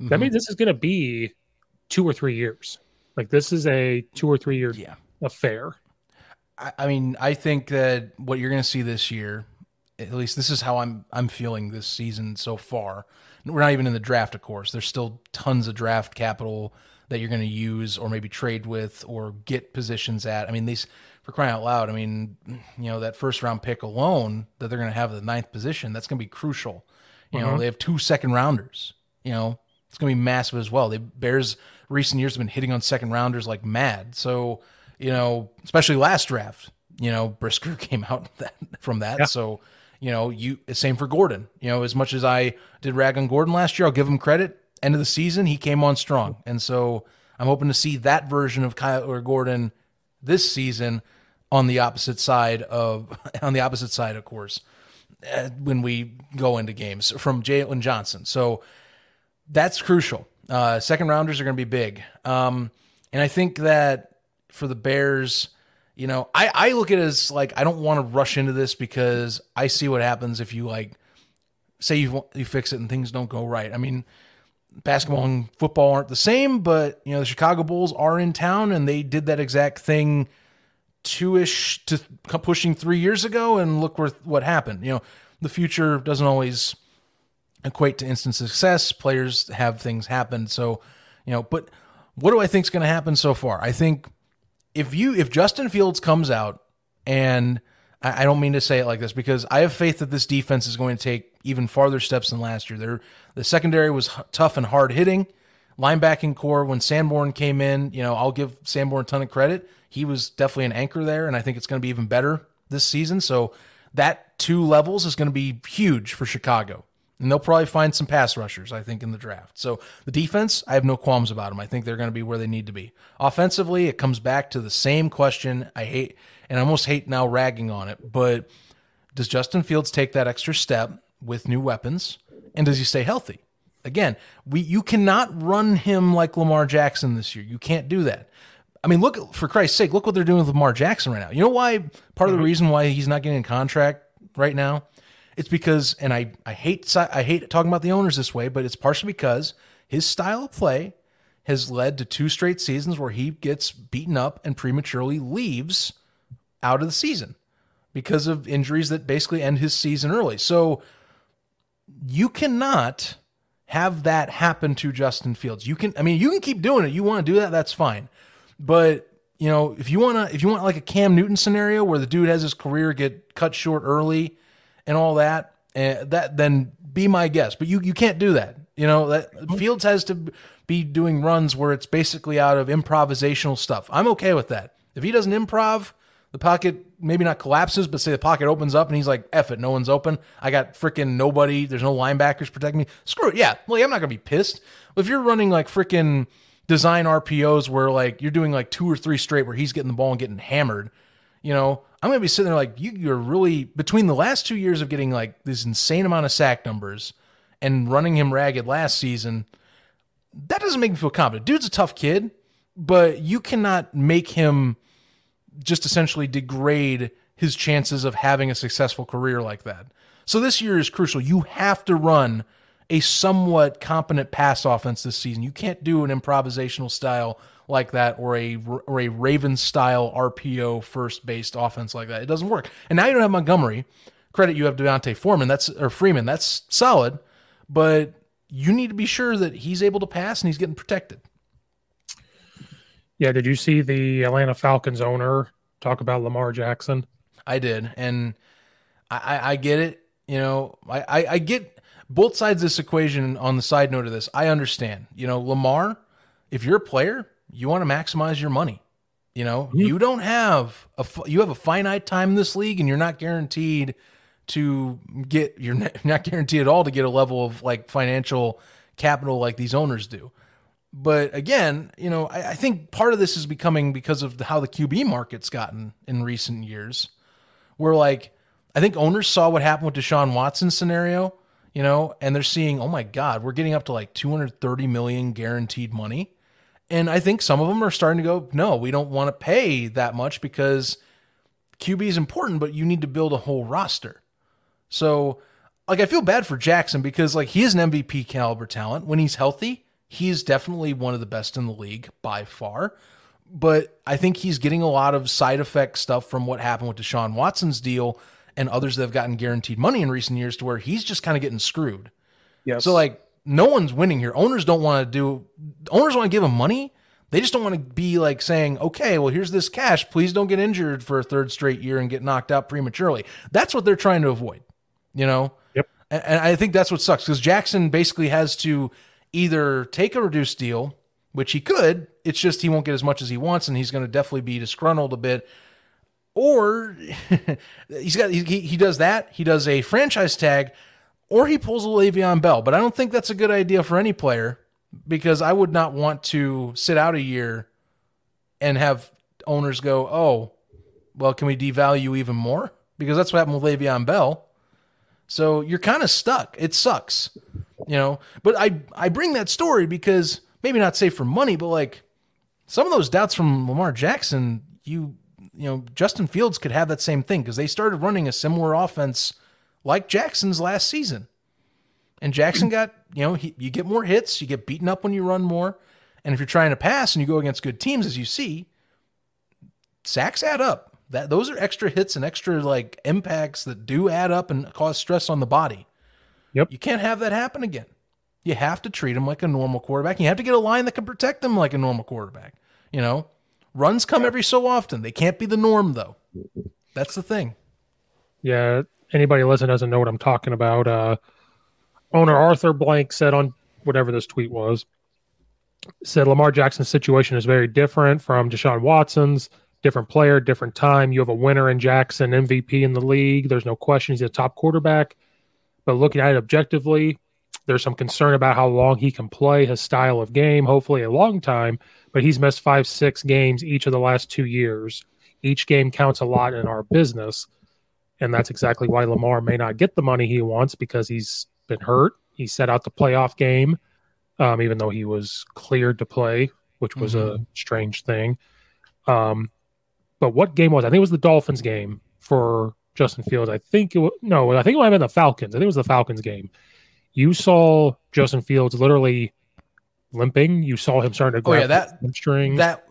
Mm-hmm. That means this is going to be two or three years. Like this is a two or three year yeah. affair. I, I mean, I think that what you're going to see this year, at least this is how I'm I'm feeling this season so far. We're not even in the draft, of course. There's still tons of draft capital that you're going to use or maybe trade with or get positions at. I mean, these for crying out loud. I mean, you know, that first round pick alone that they're going to have the ninth position, that's going to be crucial. You know, uh-huh. they have two second rounders. You know, it's going to be massive as well. The Bears recent years have been hitting on second rounders like mad. So, you know, especially last draft, you know, Brisker came out that, from that. Yeah. So, you know, you same for Gordon. You know, as much as I did rag on Gordon last year, I'll give him credit. End of the season, he came on strong, and so I'm hoping to see that version of Kyler Gordon this season on the opposite side of on the opposite side, of course, uh, when we go into games from Jaylon Johnson. So that's crucial. Uh, second rounders are going to be big. Um, and I think that for the Bears, you know, I, I look at it as like, I don't want to rush into this because I see what happens if you like, say you, you fix it and things don't go right. I mean, basketball and football aren't the same, but you know, the Chicago Bulls are in town and they did that exact thing two ish to pushing three years ago. And look where, what happened. You know, the future doesn't always equate to instant success. Players have things happen. So, you know, but what do I think is going to happen so far? I think if you if Justin Fields comes out and I, I don't mean to say it like this because I have faith that this defense is going to take even farther steps than last year. They're, the secondary was h- tough and hard hitting. Linebacking corps when Sanborn came in, you know, I'll give Sanborn a ton of credit. He was definitely an anchor there, and I think it's going to be even better this season. So that two levels is going to be huge for Chicago. And they'll probably find some pass rushers, I think, in the draft. So the defense, I have no qualms about them. I think they're going to be where they need to be. Offensively, it comes back to the same question. I hate, and I almost hate now ragging on it, but does Justin Fields take that extra step with new weapons? And does he stay healthy? Again, we you cannot run him like Lamar Jackson this year. You can't do that. I mean, look for Christ's sake, look what they're doing with Lamar Jackson right now. You know why? Part of the mm-hmm. reason why he's not getting a contract right now it's because, and I, I hate I hate talking about the owners this way, but it's partially because his style of play has led to two straight seasons where he gets beaten up and prematurely leaves out of the season because of injuries that basically end his season early. So you cannot have that happen to Justin Fields. You can I mean you can keep doing it. You want to do that, that's fine. But you know, if you want to if you want like a Cam Newton scenario where the dude has his career get cut short early and all that, and eh, that then be my guest. But you you can't do that. You know that Fields has to be doing runs where it's basically out of improvisational stuff. I'm okay with that. If he doesn't improv, the pocket maybe not collapses, but say the pocket opens up and he's like, "F it, no one's open. I got freaking nobody. There's no linebackers protecting me. Screw it. Yeah, well, I'm not gonna be pissed. If you're running like freaking design RPOs where like you're doing like two or three straight where he's getting the ball and getting hammered, you know, I'm going to be sitting there like, you, you're really, between the last two years of getting like this insane amount of sack numbers and running him ragged last season, that doesn't make me feel confident. Dude's a tough kid, but you cannot make him just essentially degrade his chances of having a successful career like that. So this year is crucial. You have to run a somewhat competent pass offense this season. You can't do an improvisational style like that or a or a Ravens style RPO first based offense like that. It doesn't work. And now you don't have Montgomery. Credit you have D'Onta Foreman. That's or Freeman. That's solid, but you need to be sure that he's able to pass and he's getting protected. Yeah, did you see the Atlanta Falcons owner talk about Lamar Jackson? I did, and I, I get it. You know, I, I, I get both sides of this equation. On the side note of this, I understand. You know, Lamar, if you're a player, you want to maximize your money. You know, mm-hmm. you don't have a you have a finite time in this league, and you're not guaranteed to get you're not guaranteed at all to get a level of like financial capital like these owners do. But again, you know, I, I think part of this is becoming because of the, how the QB market's gotten in recent years, where like I think owners saw what happened with Deshaun Watson scenario, you know, and they're seeing, oh my God, we're getting up to like 230 million guaranteed money And I think some of them are starting to go, no, we don't want to pay that much because QB is important, but you need to build a whole roster. So, like, I feel bad for Jackson because, like, he is an MVP caliber talent. When he's healthy, he's definitely one of the best in the league by far. But I think he's getting a lot of side effect stuff from what happened with Deshaun Watson's deal and others that have gotten guaranteed money in recent years to where he's just kind of getting screwed. Yes. So, like, no one's winning here. Owners don't want to do, owners want to give him money. They just don't want to be like saying, okay, well, here's this cash. Please don't get injured for a third straight year and get knocked out prematurely. That's what they're trying to avoid, you know? Yep. And, and I think that's what sucks because Jackson basically has to either take a reduced deal, which he could. It's just he won't get as much as he wants, and he's going to definitely be disgruntled a bit. Or he's got he, he does that. He does a franchise tag, or he pulls a Le'Veon Bell. But I don't think that's a good idea for any player because I would not want to sit out a year and have owners go, "Oh, well, can we devalue even more?" Because that's what happened with Le'Veon Bell. So you're kind of stuck. It sucks, you know. But I I bring that story because maybe not say for money, but like some of those doubts from Lamar Jackson, you you know, Justin Fields could have that same thing because they started running a similar offense like Jackson's last season. And Jackson got, you know, he, you get more hits, you get beaten up when you run more. And if you're trying to pass and you go against good teams, as you see, sacks add up. That those are extra hits and extra like impacts that do add up and cause stress on the body. Yep. You can't have that happen again. You have to treat him like a normal quarterback. You have to get a line that can protect him like a normal quarterback. You know, runs come every so often. They can't be the norm though. That's the thing. Yeah. Anybody listening doesn't know what I'm talking about. Uh, owner Arthur Blank said on whatever this tweet was, said Lamar Jackson's situation is very different from Deshaun Watson's. Different player, different time. You have a winner in Jackson, MVP in the league. There's no question he's a top quarterback. But looking at it objectively, there's some concern about how long he can play, his style of game, hopefully a long time. But he's missed five, six games each of the last two years. Each game counts a lot in our business. And that's exactly why Lamar may not get the money he wants because he's been hurt. He set out the playoff game, um, even though he was cleared to play, which was mm-hmm. a strange thing. Um, but what game was? I think it was the Dolphins game for Justin Fields. I think it was, no, I think it might have been the Falcons. I think it was the Falcons game. You saw Justin Fields literally limping. You saw him starting to grab oh, yeah, that string. That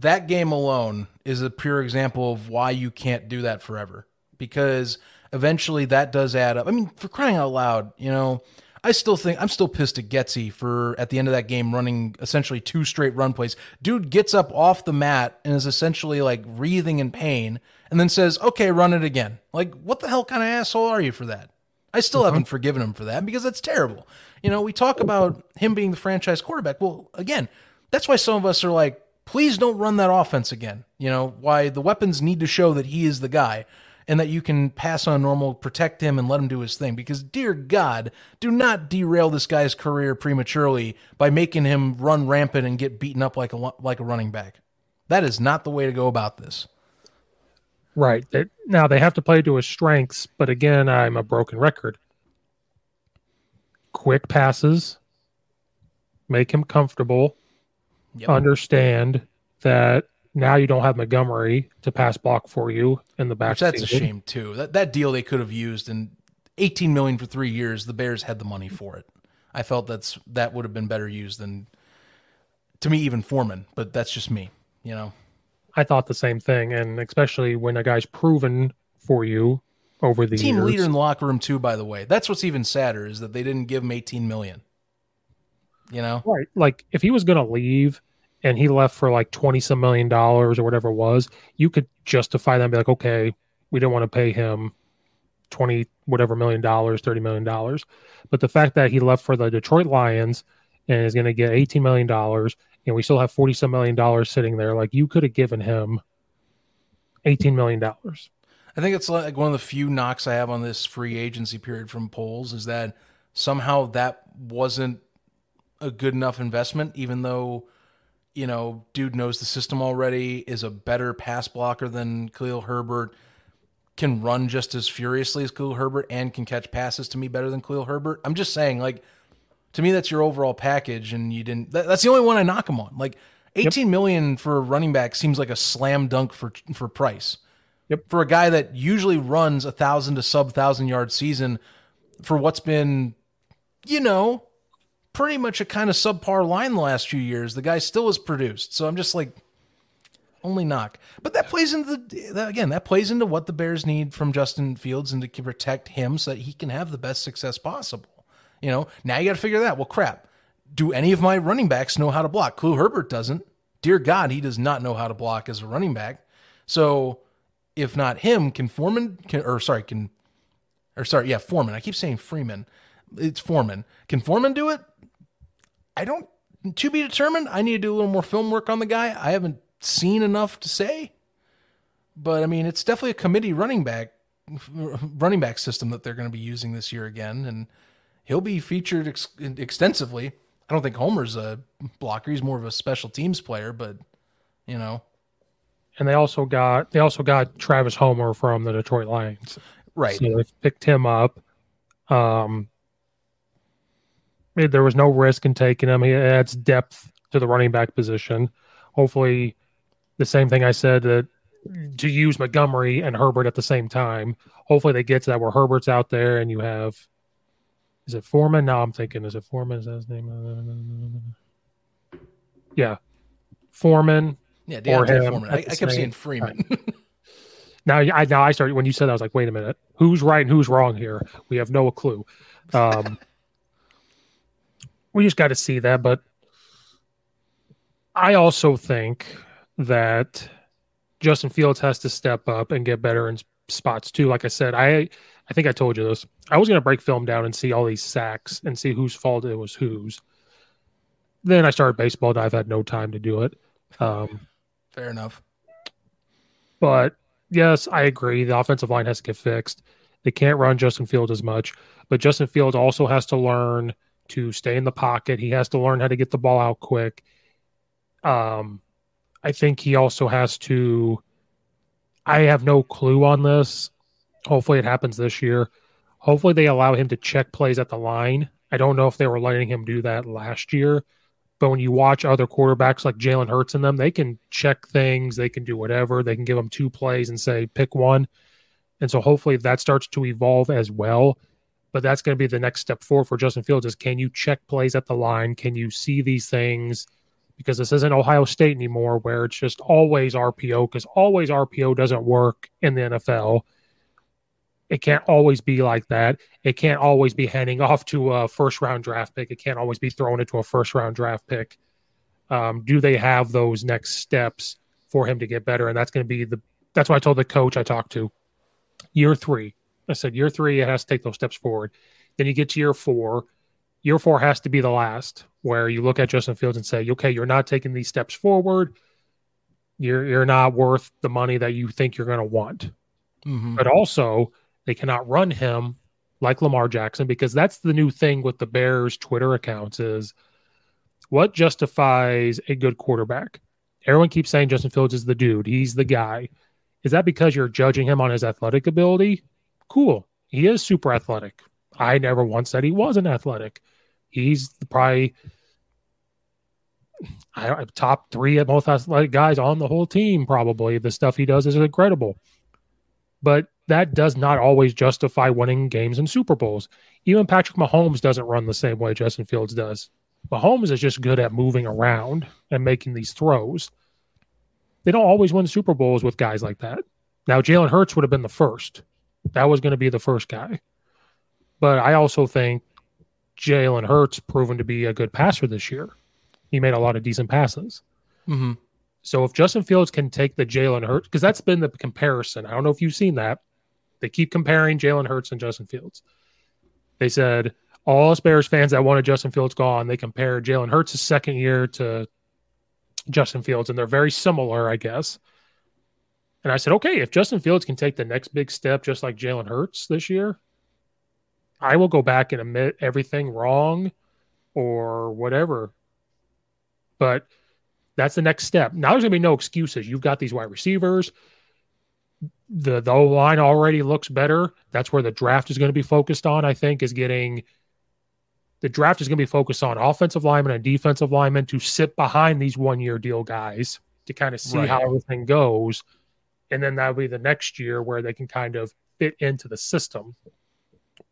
that game alone is a pure example of why you can't do that forever because eventually that does add up. I mean, for crying out loud, you know, I still think I'm still pissed at Getsy for at the end of that game running essentially two straight run plays. Dude gets up off the mat and is essentially like wreathing in pain and then says, "Okay, run it again." Like, what the hell kind of asshole are you for that? I still mm-hmm. haven't forgiven him for that because that's terrible. You know, we talk about him being the franchise quarterback. Well, again, that's why some of us are like, please don't run that offense again. You know, why the weapons need to show that he is the guy and that you can pass on normal, protect him, and let him do his thing. Because, dear God, do not derail this guy's career prematurely by making him run rampant and get beaten up like a like a running back. That is not the way to go about this. Right. Now they have to play to his strengths, but again, I'm a broken record. Quick passes, make him comfortable, yep. understand that now you don't have Montgomery to pass block for you in the back. Which that's a shame too. That that deal they could have used in 18 million for 3 years, the Bears had the money for it. I felt that's that would have been better used than to me even Foreman, but that's just me, you know. I thought the same thing and especially when a guy's proven for you over the team years. leader in the locker room too by the way. That's what's even sadder is that they didn't give him 18 million. You know? Right. Like if he was going to leave and he left for like 20 some million dollars or whatever it was, you could justify that and be like, okay, we don't want to pay him 20 whatever million dollars, 30 million dollars. But the fact that he left for the Detroit Lions and is going to get 18 million dollars and we still have 40 some million dollars sitting there, like you could have given him 18 million dollars. I think it's like one of the few knocks I have on this free agency period from Poles is that somehow that wasn't a good enough investment, even though you know, dude knows the system already, is a better pass blocker than Khalil Herbert, can run just as furiously as Khalil Herbert, and can catch passes to me better than Khalil Herbert. I'm just saying, like, to me, that's your overall package, and you didn't. That, that's the only one I knock him on. Like, Eighteen million for a running back seems like a slam dunk for for price. Yep. For a guy that usually runs a thousand to sub thousand yard season for what's been, you know, pretty much a kind of subpar line the last few years, the guy still has produced. So I'm just like, only knock. But that plays into the again, that plays into what the Bears need from Justin Fields and to protect him so that he can have the best success possible. You know, now you got to figure that. Well, crap. Do any of my running backs know how to block? Khalil Herbert doesn't. Dear God, he does not know how to block as a running back. So if not him, can Foreman can or sorry, can or sorry, yeah, Foreman. I keep saying Freeman. It's Foreman. Can Foreman do it? I don't to be determined. I need to do a little more film work on the guy. I haven't seen enough to say. But I mean, it's definitely a committee running back running back system that they're going to be using this year again and he'll be featured ex- extensively. I don't think Homer's a blocker. He's more of a special teams player, but you know, and they also got they also got Travis Homer from the Detroit Lions. Right. So they picked him up. Um, there was no risk in taking him. He adds depth to the running back position. Hopefully, the same thing I said that to use Montgomery and Herbert at the same time. Hopefully, they get to that where Herbert's out there and you have. Is it Foreman? Now I'm thinking. Is it Foreman? Is that his name? Yeah, Foreman yeah, D'Onta Foreman. I, I, kept saying Freeman. now, I now I started when you said that, I was like, wait a minute, who's right and who's wrong here? We have no clue. Um, we just got to see that, but I also think that Justin Fields has to step up and get better in spots too. Like I said, I I think I told you this. I was going to break film down and see all these sacks and see whose fault it was whose. Then I started baseball and I've had no time to do it. Um, Fair enough. But yes, I agree. The offensive line has to get fixed. They can't run Justin Fields as much, but Justin Fields also has to learn to stay in the pocket. He has to learn how to get the ball out quick. Um, I think he also has to. I have no clue on this. Hopefully, it happens this year. Hopefully, they allow him to check plays at the line. I don't know if they were letting him do that last year, but when you watch other quarterbacks like Jalen Hurts and them, they can check things, they can do whatever, they can give them two plays and say pick one. And so hopefully that starts to evolve as well. But that's going to be the next step forward for Justin Fields is can you check plays at the line? Can you see these things? Because this isn't Ohio State anymore where it's just always RPO because always RPO doesn't work in the NFL. It can't always be like that. It can't always be handing off to a first round draft pick. It can't always be thrown into a first round draft pick. Um, do they have those next steps for him to get better? And that's going to be the. That's why I told the coach I talked to. Year three, I said year three it has to take those steps forward. Then you get to year four. Year four has to be the last where you look at Justin Fields and say, okay, you're not taking these steps forward. You're you're not worth the money that you think you're going to want. Mm-hmm. But also, they cannot run him like Lamar Jackson because that's the new thing with the Bears Twitter accounts is what justifies a good quarterback? Everyone keeps saying Justin Fields is the dude. He's the guy. Is that because you're judging him on his athletic ability? Cool. He is super athletic. I never once said he wasn't athletic. He's probably I, top three at most athletic guys on the whole team. Probably the stuff he does is incredible. But that does not always justify winning games and Super Bowls. Even Patrick Mahomes doesn't run the same way Justin Fields does. Mahomes is just good at moving around and making these throws. They don't always win Super Bowls with guys like that. Now, Jalen Hurts would have been the first. That was going to be the first guy. But I also think Jalen Hurts proven to be a good passer this year. He made a lot of decent passes. Mm-hmm. So if Justin Fields can take the Jalen Hurts, because that's been the comparison. I don't know if you've seen that. They keep comparing Jalen Hurts and Justin Fields. They said all us Bears fans that wanted Justin Fields gone, they compare Jalen Hurts' second year to Justin Fields, and they're very similar, I guess. And I said, okay, if Justin Fields can take the next big step just like Jalen Hurts this year, I will go back and admit everything wrong or whatever. But that's the next step. Now there's gonna be no excuses. You've got these wide receivers the the line already looks better. That's where the draft is going to be focused on. I think is getting the draft is going to be focused on offensive linemen and defensive linemen to sit behind these one year deal guys to kind of see right. how everything goes. And then that'll be the next year where they can kind of fit into the system.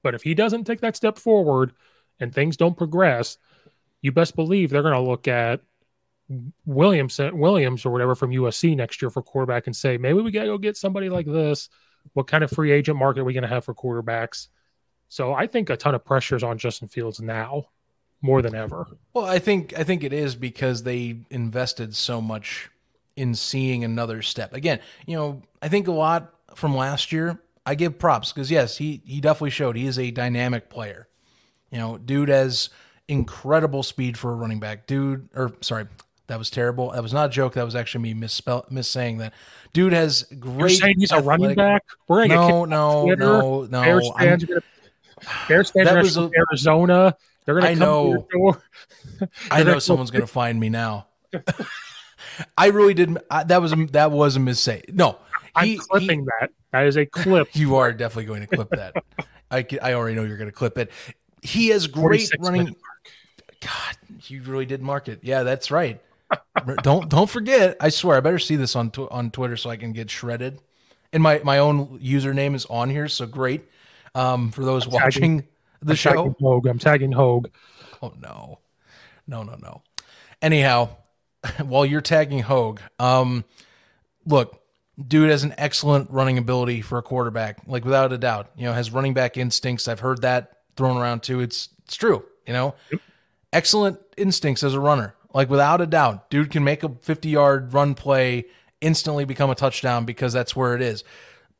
But if he doesn't take that step forward and things don't progress, you best believe they're going to look at Williams Williams or whatever from USC next year for quarterback and say maybe we got to go get somebody like this. What kind of free agent market are we going to have for quarterbacks? So I think a ton of pressure is on Justin Fields now more than ever. Well, I think I think it is because they invested so much in seeing another step. Again, you know, I think a lot from last year. I give props because yes, he he definitely showed he is a dynamic player. You know, dude has incredible speed for a running back. Dude, or sorry, that was terrible. That was not a joke. That was actually me misspell miss saying that. Dude has great. You're saying he's athletic. a running back. We're no, no, no, no. Bears fans are gonna Bears fans that was a, Arizona. They're gonna. I know. I know someone's gonna find me now. I really didn't. I, that was a, that was a mistake. No, he, I'm clipping he, that. That is a clip. you are definitely going to clip that. I I already know you're going to clip it. He has great running. God, you really did mark it. Yeah, that's right. don't don't forget. I swear, I better see this on tw- on Twitter so I can get shredded. And my my own username is on here, so great. Um, for those I'm watching tagging, the I'm show, tagging Hogue. I'm tagging Hogue. Oh no, no, no, no. Anyhow, while you're tagging Hogue, um, look, dude has an excellent running ability for a quarterback, like without a doubt. You know, has running back instincts. I've heard that thrown around too. It's it's true. You know, yep. excellent instincts as a runner, like without a doubt. Dude can make a 50 yard run play instantly become a touchdown because that's where it is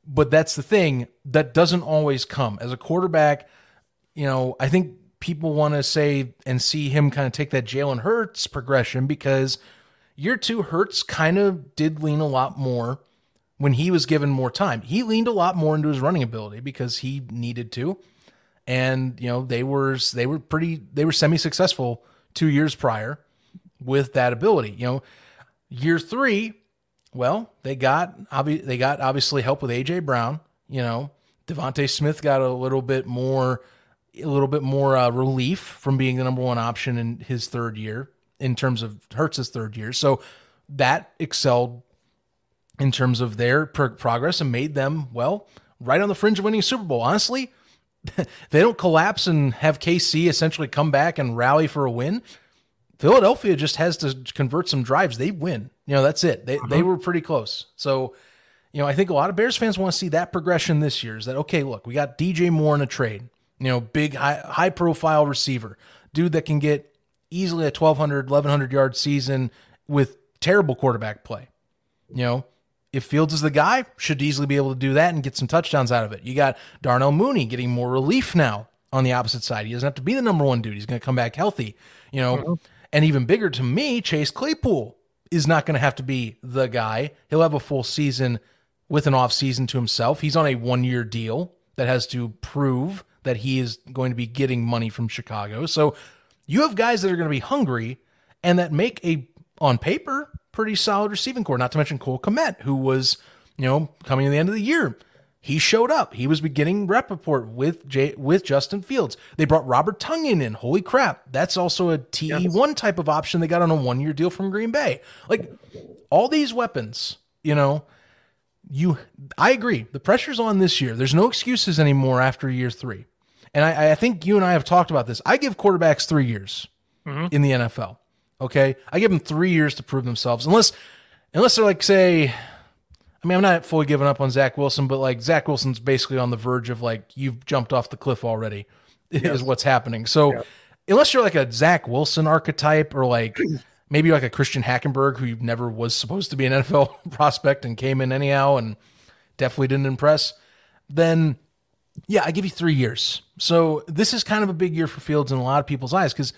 but that's the thing that doesn't always come as a quarterback. You know, I think people want to say and see him kind of take that Jalen Hurts progression because year two Hurts kind of did lean a lot more when he was given more time. He leaned a lot more into his running ability because he needed to. And, you know, they were they were pretty they were semi-successful 2 years prior with that ability. You know, year 3 well, they got obvi- they got obviously help with AJ Brown. You know, DeVonta Smith got a little bit more a little bit more uh, relief from being the number one option in his third year in terms of Hurts's third year. So that excelled in terms of their pro- progress and made them well right on the fringe of winning a Super Bowl. Honestly, they don't collapse and have KC essentially come back and rally for a win. Philadelphia just has to convert some drives. They win. You know, that's it. They uh-huh. they were pretty close. So, you know, I think a lot of Bears fans want to see that progression this year. Is that okay? Look, we got DJ Moore in a trade. You know, big high high profile receiver, dude that can get easily a 1200 1100 yard season with terrible quarterback play. You know, if Fields is the guy, should easily be able to do that and get some touchdowns out of it. You got Darnell Mooney getting more relief now on the opposite side. He doesn't have to be the number one dude. He's going to come back healthy. You know, uh-huh. And even bigger to me, Chase Claypool is not going to have to be the guy. He'll have a full season with an off season to himself. He's on a one year deal that has to prove that he is going to be getting money from Chicago. So you have guys that are going to be hungry and that make a, on paper, pretty solid receiving corps. Not to mention Cole Kmet, who was, you know, coming to the end of the year he showed up. He was beginning rep report with Jay, with Justin Fields. They brought Robert Tonyan in. Holy crap. That's also a TE1 yes. type of option they got on a one year deal from Green Bay. Like all these weapons, you know, you I agree. The pressure's on this year. There's no excuses anymore after year three. And I, I think you and I have talked about this. I give quarterbacks three years mm-hmm. in the NFL. Okay. I give them three years to prove themselves. Unless unless they're like, say, I mean, I'm not fully giving up on Zach Wilson, but like Zach Wilson's basically on the verge of like you've jumped off the cliff already, yes. is what's happening. So yeah. unless you're like a Zach Wilson archetype or like maybe like a Christian Hackenberg who never was supposed to be an NFL prospect and came in anyhow and definitely didn't impress, then yeah, I give you three years. So this is kind of a big year for Fields in a lot of people's eyes because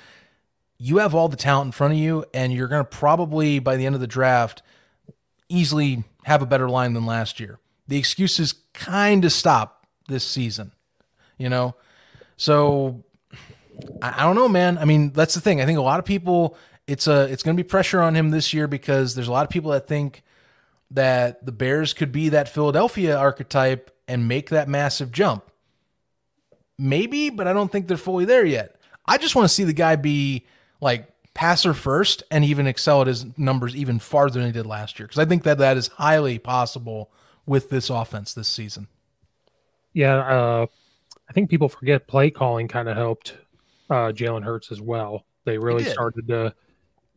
you have all the talent in front of you, and you're going to probably by the end of the draft easily have a better line than last year. The excuses kind of stop this season, you know? So I, I don't know, man. I mean, that's the thing. I think a lot of people it's a it's going to be pressure on him this year because there's a lot of people that think that the Bears could be that Philadelphia archetype and make that massive jump. Maybe, but I don't think they're fully there yet. I just want to see the guy be like passer first and even excel at his numbers even farther than he did last year because I think that that is highly possible with this offense this season. Yeah, uh, I think people forget play calling kind of helped uh, Jalen Hurts as well. They really started to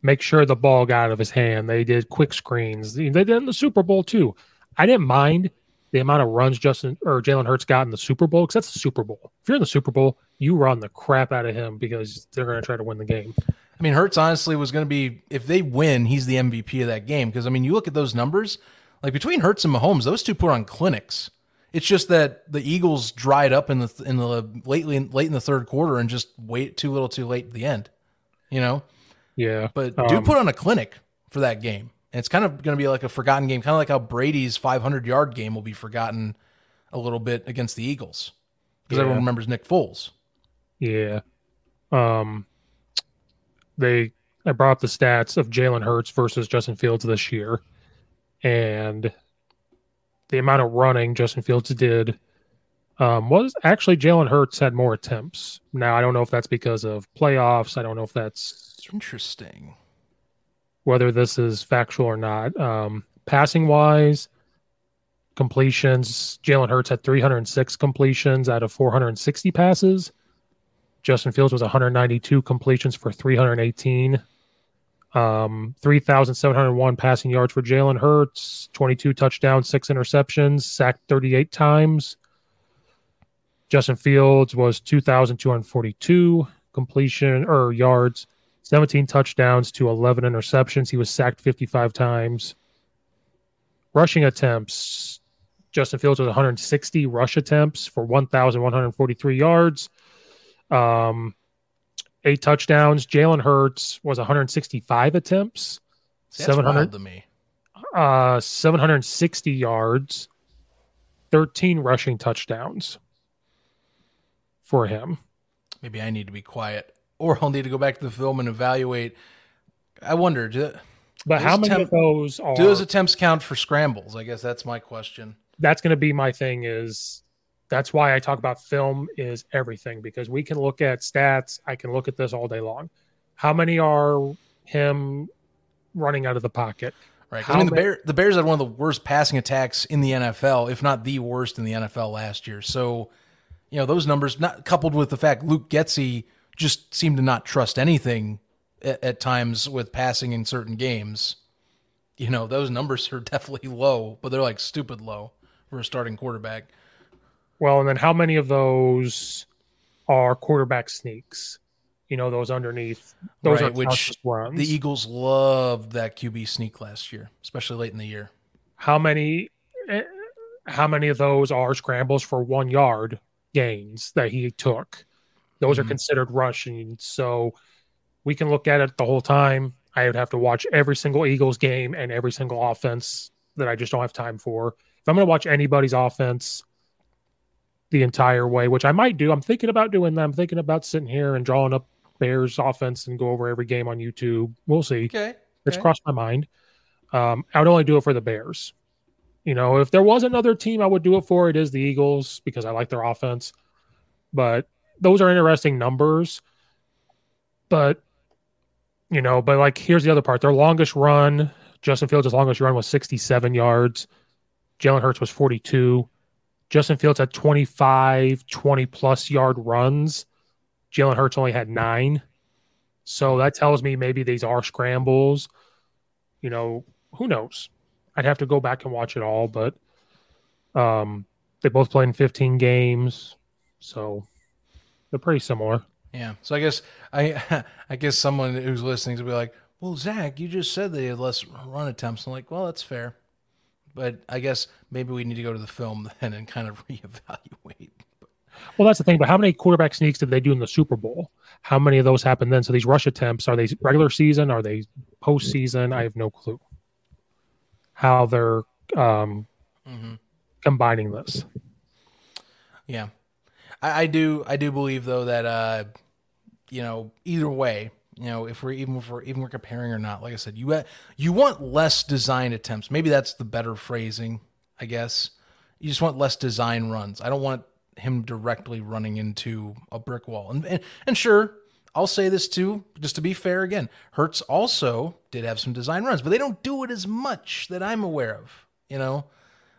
make sure the ball got out of his hand. They did quick screens. They did in the Super Bowl too. I didn't mind the amount of runs Justin or Jalen Hurts got in the Super Bowl because that's the Super Bowl. If you're in the Super Bowl, you run the crap out of him because they're going to try to win the game. I mean, Hurts honestly was going to be if they win, he's the MVP of that game because I mean, you look at those numbers, like between Hurts and Mahomes, those two put on clinics. It's just that the Eagles dried up in the in the lately late in the third quarter and just wait too little, too late at the end. You know. Yeah. But um, dude put on a clinic for that game. And it's kind of going to be like a forgotten game, kind of like how Brady's 500 yard game will be forgotten a little bit against the Eagles because yeah. everyone remembers Nick Foles. Yeah. Um, they I brought up the stats of Jalen Hurts versus Justin Fields this year, and the amount of running Justin Fields did um, was actually Jalen Hurts had more attempts. Now I don't know if that's because of playoffs. I don't know if that's interesting. Whether this is factual or not. Um, passing wise, completions, Jalen Hurts had 306 completions out of 460 passes. Justin Fields was 192 completions for 318. Um, 3,701 passing yards for Jalen Hurts, 22 touchdowns, six interceptions, sacked 38 times. Justin Fields was 2,242 completion or yards, 17 touchdowns to 11 interceptions. He was sacked 55 times. Rushing attempts, Justin Fields was 160 rush attempts for 1,143 yards. Um, eight touchdowns. Jalen Hurts was 165 attempts, See, 700 to me. Uh, 760 yards, 13 rushing touchdowns for him. Maybe I need to be quiet, or I'll need to go back to the film and evaluate. I wonder, do, but how many attempt, of those are, do those attempts count for scrambles? I guess that's my question. That's going to be my thing. Is that's why I talk about film is everything because we can look at stats. I can look at this all day long. How many are him running out of the pocket? Right. I mean, the, Bear, the Bears had one of the worst passing attacks in the NFL, if not the worst in the NFL last year. So, you know, those numbers, not coupled with the fact Luke Getsy just seemed to not trust anything at, at times with passing in certain games. You know, those numbers are definitely low, but they're like stupid low for a starting quarterback. Well, and then how many of those are quarterback sneaks? You know, those underneath. Those right, are which runs. The Eagles loved that QB sneak last year, especially late in the year. How many? Eh, how many of those are scrambles for one yard gains that he took? Those mm-hmm. are considered rushing. So we can look at it the whole time. I would have to watch every single Eagles game and every single offense that I just don't have time for. If I'm going to watch anybody's offense, the entire way, which I might do. I'm thinking about doing that. I'm thinking about sitting here and drawing up Bears offense and go over every game on YouTube. We'll see. Okay. It's crossed my mind. Um, I would only do it for the Bears. You know, if there was another team I would do it for, it is the Eagles because I like their offense. But those are interesting numbers. But, you know, but like here's the other part. Their longest run, Justin Fields' longest run was 67 yards. Jalen Hurts was 42. Justin Fields had 25, 20 plus yard runs. Jalen Hurts only had nine. So that tells me maybe these are scrambles. You know, who knows? I'd have to go back and watch it all, but um, they both played in 15 games. So they're pretty similar. Yeah. So I guess I I guess someone who's listening to be like, well, Zach, you just said they had less run attempts. I'm like, well, that's fair. But I guess maybe we need to go to the film then and kind of reevaluate. Well, that's the thing. But how many quarterback sneaks did they do in the Super Bowl? How many of those happened then? So these rush attempts are they regular season? Are they postseason? I have no clue how they're um, mm-hmm. combining this. Yeah, I, I, do. I do believe though that uh, you know either way, you know, if we're even if we're even we're comparing or not, like I said, you you want less design attempts. Maybe that's the better phrasing, I guess. You just want less design runs. I don't want him directly running into a brick wall. And and, and sure, I'll say this too, just to be fair again. Hurts also did have some design runs, but they don't do it as much that I'm aware of. You know,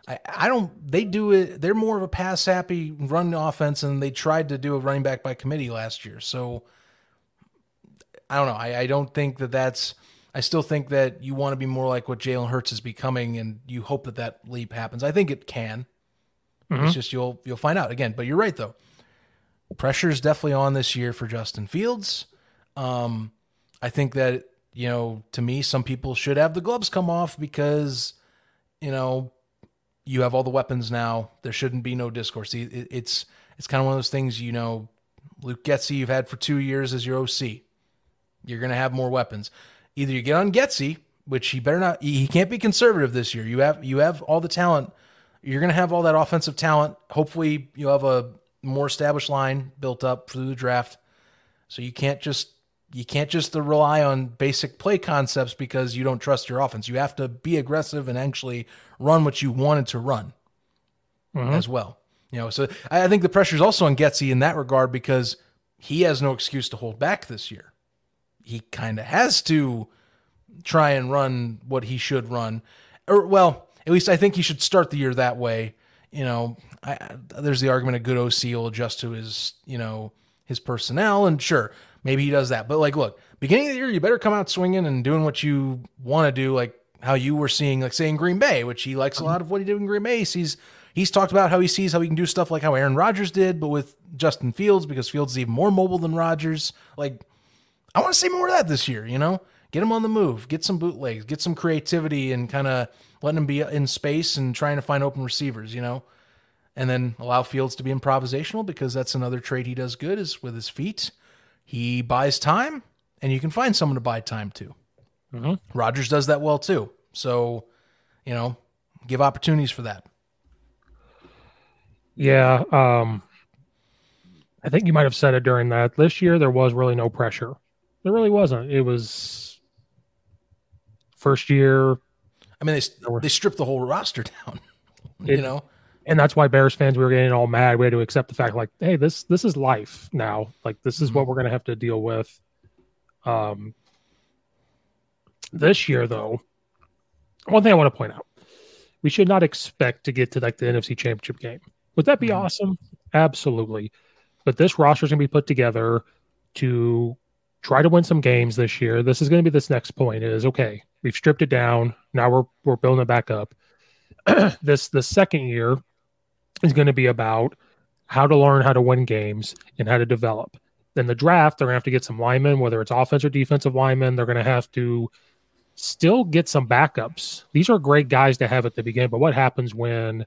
I, I don't. They do it. They're more of a pass happy run offense, and they tried to do a running back by committee last year. So I don't know. I, I don't think that that's. I still think that you want to be more like what Jalen Hurts is becoming, and you hope that that leap happens. I think it can. Mm-hmm. It's just you'll you'll find out again. But you're right though. Pressure is definitely on this year for Justin Fields. Um, I think that you know, to me, some people should have the gloves come off because you know you have all the weapons now. There shouldn't be no discourse. It's it's kind of one of those things. You know, Luke Getsy, you've had for two years as your OC. You're going to have more weapons. Either you get on Getsy, which he better not. He can't be conservative this year. You have you have all the talent. You're going to have all that offensive talent. Hopefully, you have a more established line built up through the draft. So you can't just you can't just rely on basic play concepts because you don't trust your offense. You have to be aggressive and actually run what you wanted to run mm-hmm. as well. You know, so I think the pressure is also on Getsy in that regard because he has no excuse to hold back this year. He kind of has to try and run what he should run, or well, at least I think he should start the year that way. You know, I, there's the argument a good OC will adjust to his, you know, his personnel, and sure, maybe he does that. But like, look, beginning of the year, you better come out swinging and doing what you want to do, like how you were seeing, like say in Green Bay, which he likes a mm-hmm. lot of what he did in Green Bay. He sees he's talked about how he sees how he can do stuff like how Aaron Rodgers did, but with Justin Fields because Fields is even more mobile than Rodgers. Like, I want to see more of that this year. You know, get him on the move, get some bootlegs, get some creativity, and kind of letting him be in space and trying to find open receivers. You know. And then allow Fields to be improvisational because that's another trait he does good is with his feet he buys time, and you can find someone to buy time to. Mm-hmm. Rodgers does that well too. So, you know, give opportunities for that. Yeah. Um, I think you might have said it during that. This year, there was really no pressure. There really wasn't. It was first year. I mean, they, they stripped the whole roster down, you know? And that's why Bears fans we were getting all mad. We had to accept the fact, like, hey, this this is life now. Like, this is mm-hmm. what we're going to have to deal with. Um, this year, though, one thing I want to point out: we should not expect to get to like the NFC Championship game. Would that be mm-hmm. awesome? Absolutely. But this roster is going to be put together to try to win some games this year. This is going to be this next point. Is okay. We've stripped it down. Now we're we're building it back up. this the second year is going to be about how to learn how to win games and how to develop. Then the draft, they're going to have to get some linemen, whether it's offensive or defensive linemen. They're going to have to still get some backups. These are great guys to have at the beginning, but what happens when,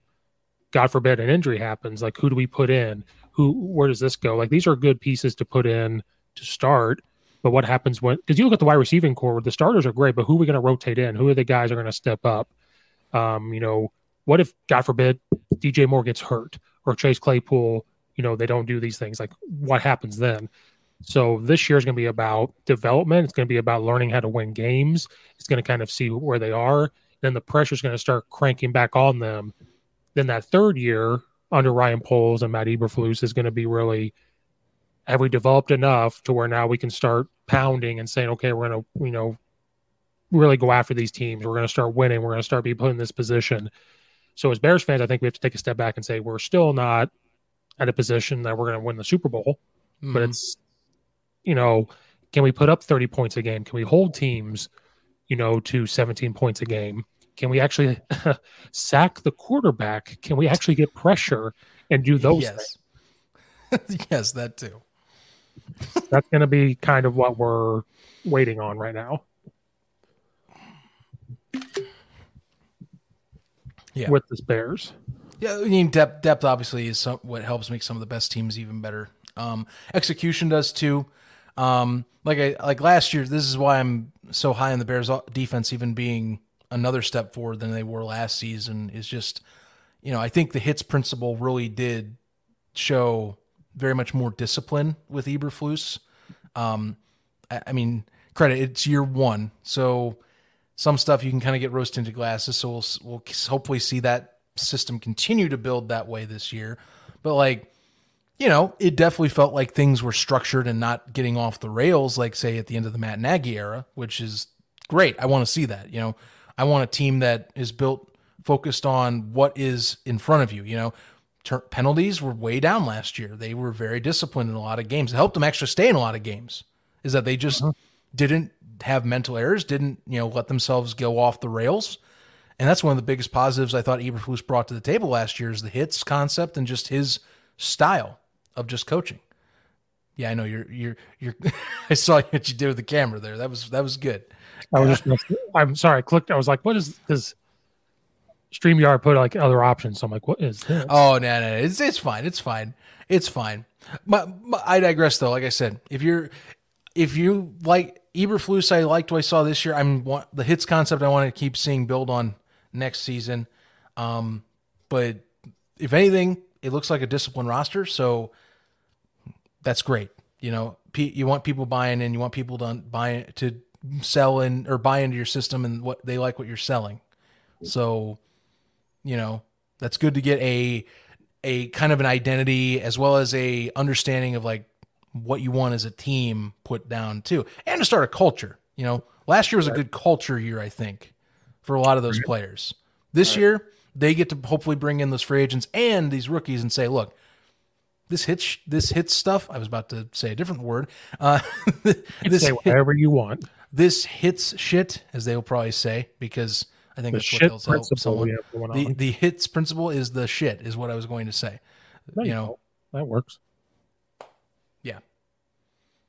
God forbid, an injury happens? Like, who do we put in? Who? Where does this go? Like, these are good pieces to put in to start. But what happens when? Because you look at the wide receiving corps, the starters are great, but who are we going to rotate in? Who are the guys that are going to step up? Um, you know, what if, God forbid, DJ Moore gets hurt or Chase Claypool, you know, they don't do these things? Like, what happens then? So this year is going to be about development. It's going to be about learning how to win games. It's going to kind of see where they are. Then the pressure is going to start cranking back on them. Then that third year under Ryan Poles and Matt Eberflus is going to be really have we developed enough to where now we can start pounding and saying, okay, we're going to, you know, really go after these teams. We're going to start winning. We're going to start being put in this position. So as Bears fans, I think we have to take a step back and say we're still not at a position that we're going to win the Super Bowl, mm-hmm. but it's you know, can we put up 30 points a game? Can we hold teams, you know, to 17 points a game? Can we actually sack the quarterback? Can we actually get pressure and do those yes. yes, that too. That's going to be kind of what we're waiting on right now. Yeah. with the Bears. Yeah, I mean depth. Depth obviously is some, what helps make some of the best teams even better. Um, execution does too. Um, like I like last year. This is why I'm so high on the Bears defense, even being another step forward than they were last season. Is just, you know, I think the hits principle really did show very much more discipline with Eberflus. Um, I, I mean, credit it's year one, so some stuff you can kind of get rose tinted glasses. So we'll we'll hopefully see that system continue to build that way this year. But like you know, it definitely felt like things were structured and not getting off the rails, like say at the end of the Matt Nagy era, which is great. I want to see that. You know, I want a team that is built focused on what is in front of you. You know, ter- penalties were way down last year. They were very disciplined in a lot of games. It helped them actually stay in a lot of games. Is that they just uh-huh. didn't have mental errors, didn't you know let themselves go off the rails. And that's one of the biggest positives I thought Eberflus brought to the table last year is the hits concept and just his style of just coaching. Yeah, I know you're you're you're. I saw what you did with the camera there. That was that was good. I was just. I'm sorry. I clicked. I was like, "What is this?" Streamyard put like other options. So I'm like, "What is this?" Oh no, no, it's it's fine. It's fine. It's fine. But, but I digress, though. Like I said, if you're if you like Eberflus, I liked what I saw this year. I'm the hits concept. I want to keep seeing build on next season. Um, but if anything, it looks like a disciplined roster. So that's great. You know, you want people buying in, you want people to buy to sell in or buy into your system and what they like what you're selling. So, you know, that's good to get a a kind of an identity as well as a understanding of like what you want as a team put down too, and to start a culture. You know, last year was a good culture year, I think, for a lot of those players. This right. year, they get to hopefully bring in those free agents and these rookies and say, look, this hits this hits stuff. I was about to say a different word. Uh, this say whatever hit, you want. This hits shit, as they will probably say, because I think the that's what they'll tell someone. The, the hits principle is the shit, is what I was going to say. There you know, that works.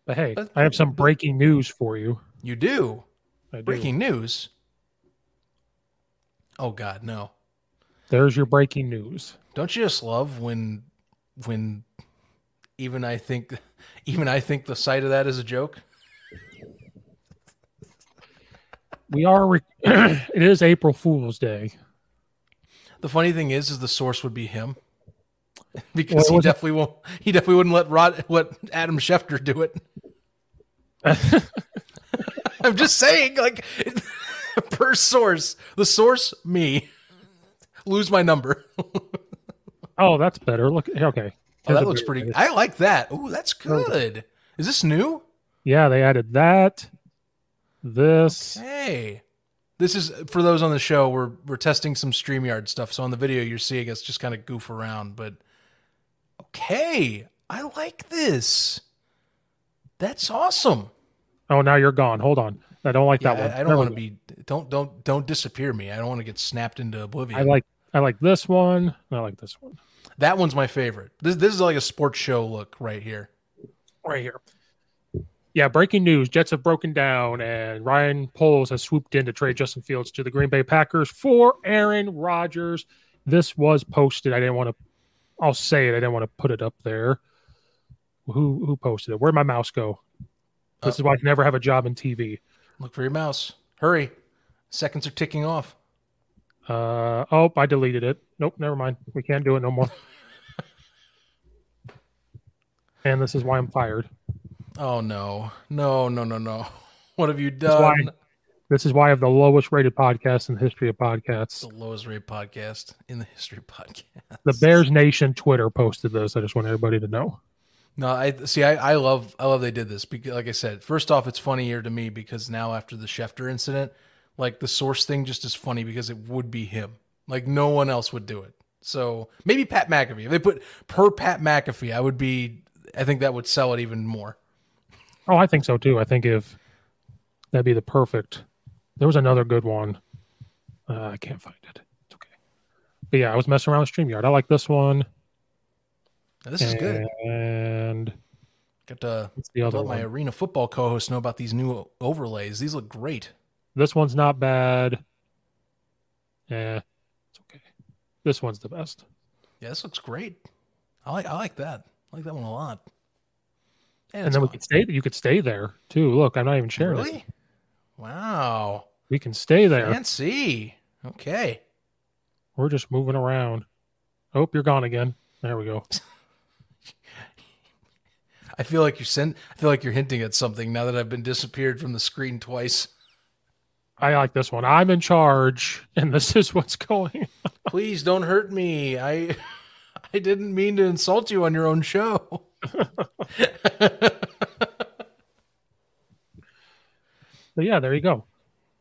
But hey, but, I have some breaking news for you. You do? do. Breaking news? Oh God, no. There's your breaking news. Don't you just love when when even I think even I think the sight of that is a joke. We are re- it is April Fool's Day. The funny thing is is the source would be him. Because he definitely won't he definitely wouldn't let Rod what Adam Schefter do it. I'm just saying like per source. The source me. Lose my number. Oh, that's better. Look, okay. Oh, that looks pretty. I like that. Oh, that's good. Is this new? Yeah, they added that. This. Hey, this is for those on the show. We're we're testing some Streamyard stuff. So on the video, you're seeing us just kind of goof around. But okay, I like this. That's awesome. Oh, now you're gone. Hold on. I don't like yeah, that one. I, I don't want to be. Don't don't don't disappear me. I don't want to get snapped into oblivion. I like I like this one. I like this one. That one's my favorite. This this is like a sports show look right here. Right here. Yeah, breaking news. Jets have broken down and Ryan Poles has swooped in to trade Justin Fields to the Green Bay Packers for Aaron Rodgers. This was posted. I didn't want to I'll say it. I didn't want to put it up there. Who who posted it? Where'd my mouse go? This oh. is why I can never have a job in TV. Look for your mouse. Hurry. Seconds are ticking off. Uh oh, I deleted it. Nope, never mind. We can't do it no more. and this is why I'm fired. Oh no. No, no, no, no. What have you done? This is why, this is why I have the lowest rated podcast in the history of podcasts. The lowest rated podcast in the history of podcasts. The Bears Nation Twitter posted this. I just want everybody to know. No, I see. I, I love I love they did this because, like I said, first off, it's funnier to me because now after the Schefter incident, like the source thing just is funny because it would be him. Like no one else would do it. So maybe Pat McAfee. If they put per Pat McAfee, I would be. I think that would sell it even more. Oh, I think so too. I think if that'd be the perfect. There was another good one. Uh, I can't find it. It's okay. But yeah, I was messing around with Streamyard. I like this one. this is good. And got to let one? my arena football co-host know about these new overlays. These look great. This one's not bad. Yeah, it's okay. This one's the best. Yeah, this looks great. I like I like that. I like that one a lot. And, and then we could stay. You could stay there too. Look, I'm not even sharing. Really? It. Wow. We can stay there. Fancy. Okay. We're just moving around. Oh, you're gone again. There we go. I feel like you're send, I feel like you're hinting at something now that I've been disappeared from the screen twice. I like this one. I'm in charge, and this is what's going. On. Please don't hurt me. I, I didn't mean to insult you on your own show. But yeah, there you go.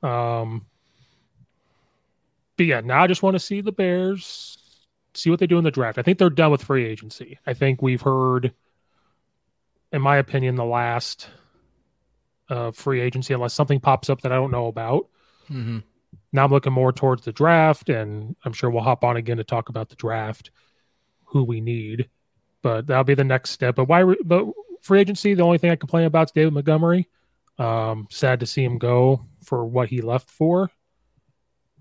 Um, but yeah, now I just want to see the Bears, see what they do in the draft. I think they're done with free agency. I think we've heard, in my opinion, the last uh, free agency, unless something pops up that I don't know about. Mm-hmm. Now I'm looking more towards the draft, and I'm sure we'll hop on again to talk about the draft, who we need. But that'll be the next step. But why? But free agency, the only thing I complain about is David Montgomery. Um, sad to see him go for what he left for.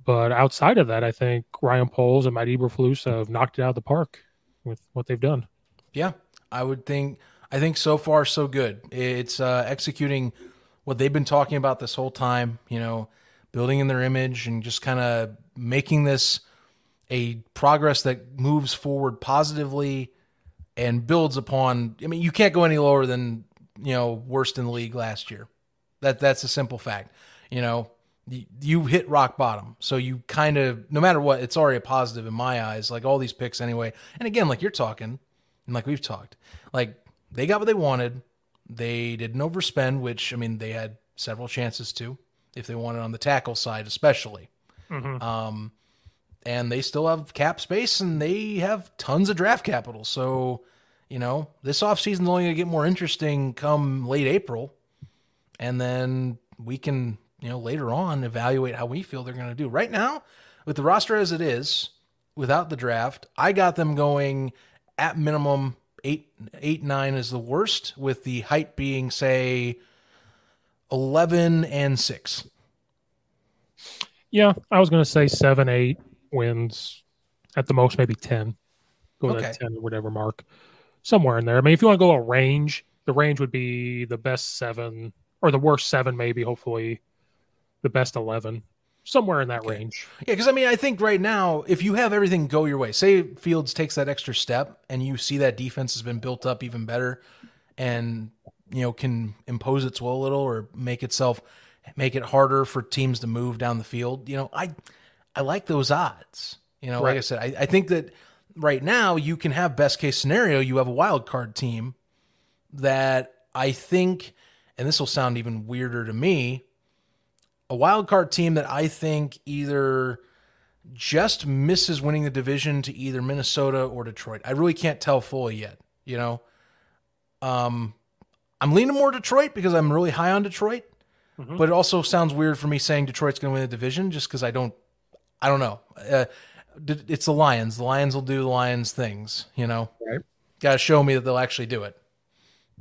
But outside of that, I think Ryan Poles and Matt Eberflus have knocked it out of the park with what they've done. Yeah, I would think. I think so far so good. It's uh, executing what they've been talking about this whole time. You know, building in their image and just kind of making this a progress that moves forward positively and builds upon. I mean, you can't go any lower than you know worst in the league last year. That that's a simple fact. You know, you hit rock bottom. So you kind of, no matter what, it's already a positive in my eyes. Like all these picks anyway. And again, like you're talking, and like we've talked, like they got what they wanted. They didn't overspend, which I mean, they had several chances to, if they wanted on the tackle side, especially. Mm-hmm. Um, and they still have cap space and they have tons of draft capital. So, you know, this offseason is only going to get more interesting come late April and then we can you know later on evaluate how we feel they're going to do. Right now, with the roster as it is, without the draft, I got them going at minimum eight eight nine is the worst, with the height being say eleven and six. Yeah, I was going to say seven, eight wins at the most, maybe ten. Go okay. that ten or whatever mark, somewhere in there. I mean, if you want to go a range, the range would be the best seven or the worst seven, maybe. Hopefully, the best eleven, somewhere in that okay. range. Yeah, because I mean, I think right now, if you have everything go your way, say Fields takes that extra step, and you see that defense has been built up even better, and you know can impose its will a little or make itself make it harder for teams to move down the field. You know, I I like those odds. You know, right. like I said, I, I think that right now you can have best case scenario, you have a wild card team that I think and this will sound even weirder to me, a wild card team that I think either just misses winning the division to either Minnesota or Detroit. I really can't tell fully yet, you know. Um I'm leaning more Detroit because I'm really high on Detroit. Mm-hmm. But it also sounds weird for me saying Detroit's going to win the division just because I don't, I don't know. Uh, it's the Lions. The Lions will do the Lions things, you know. Right. Got to show me that they'll actually do it.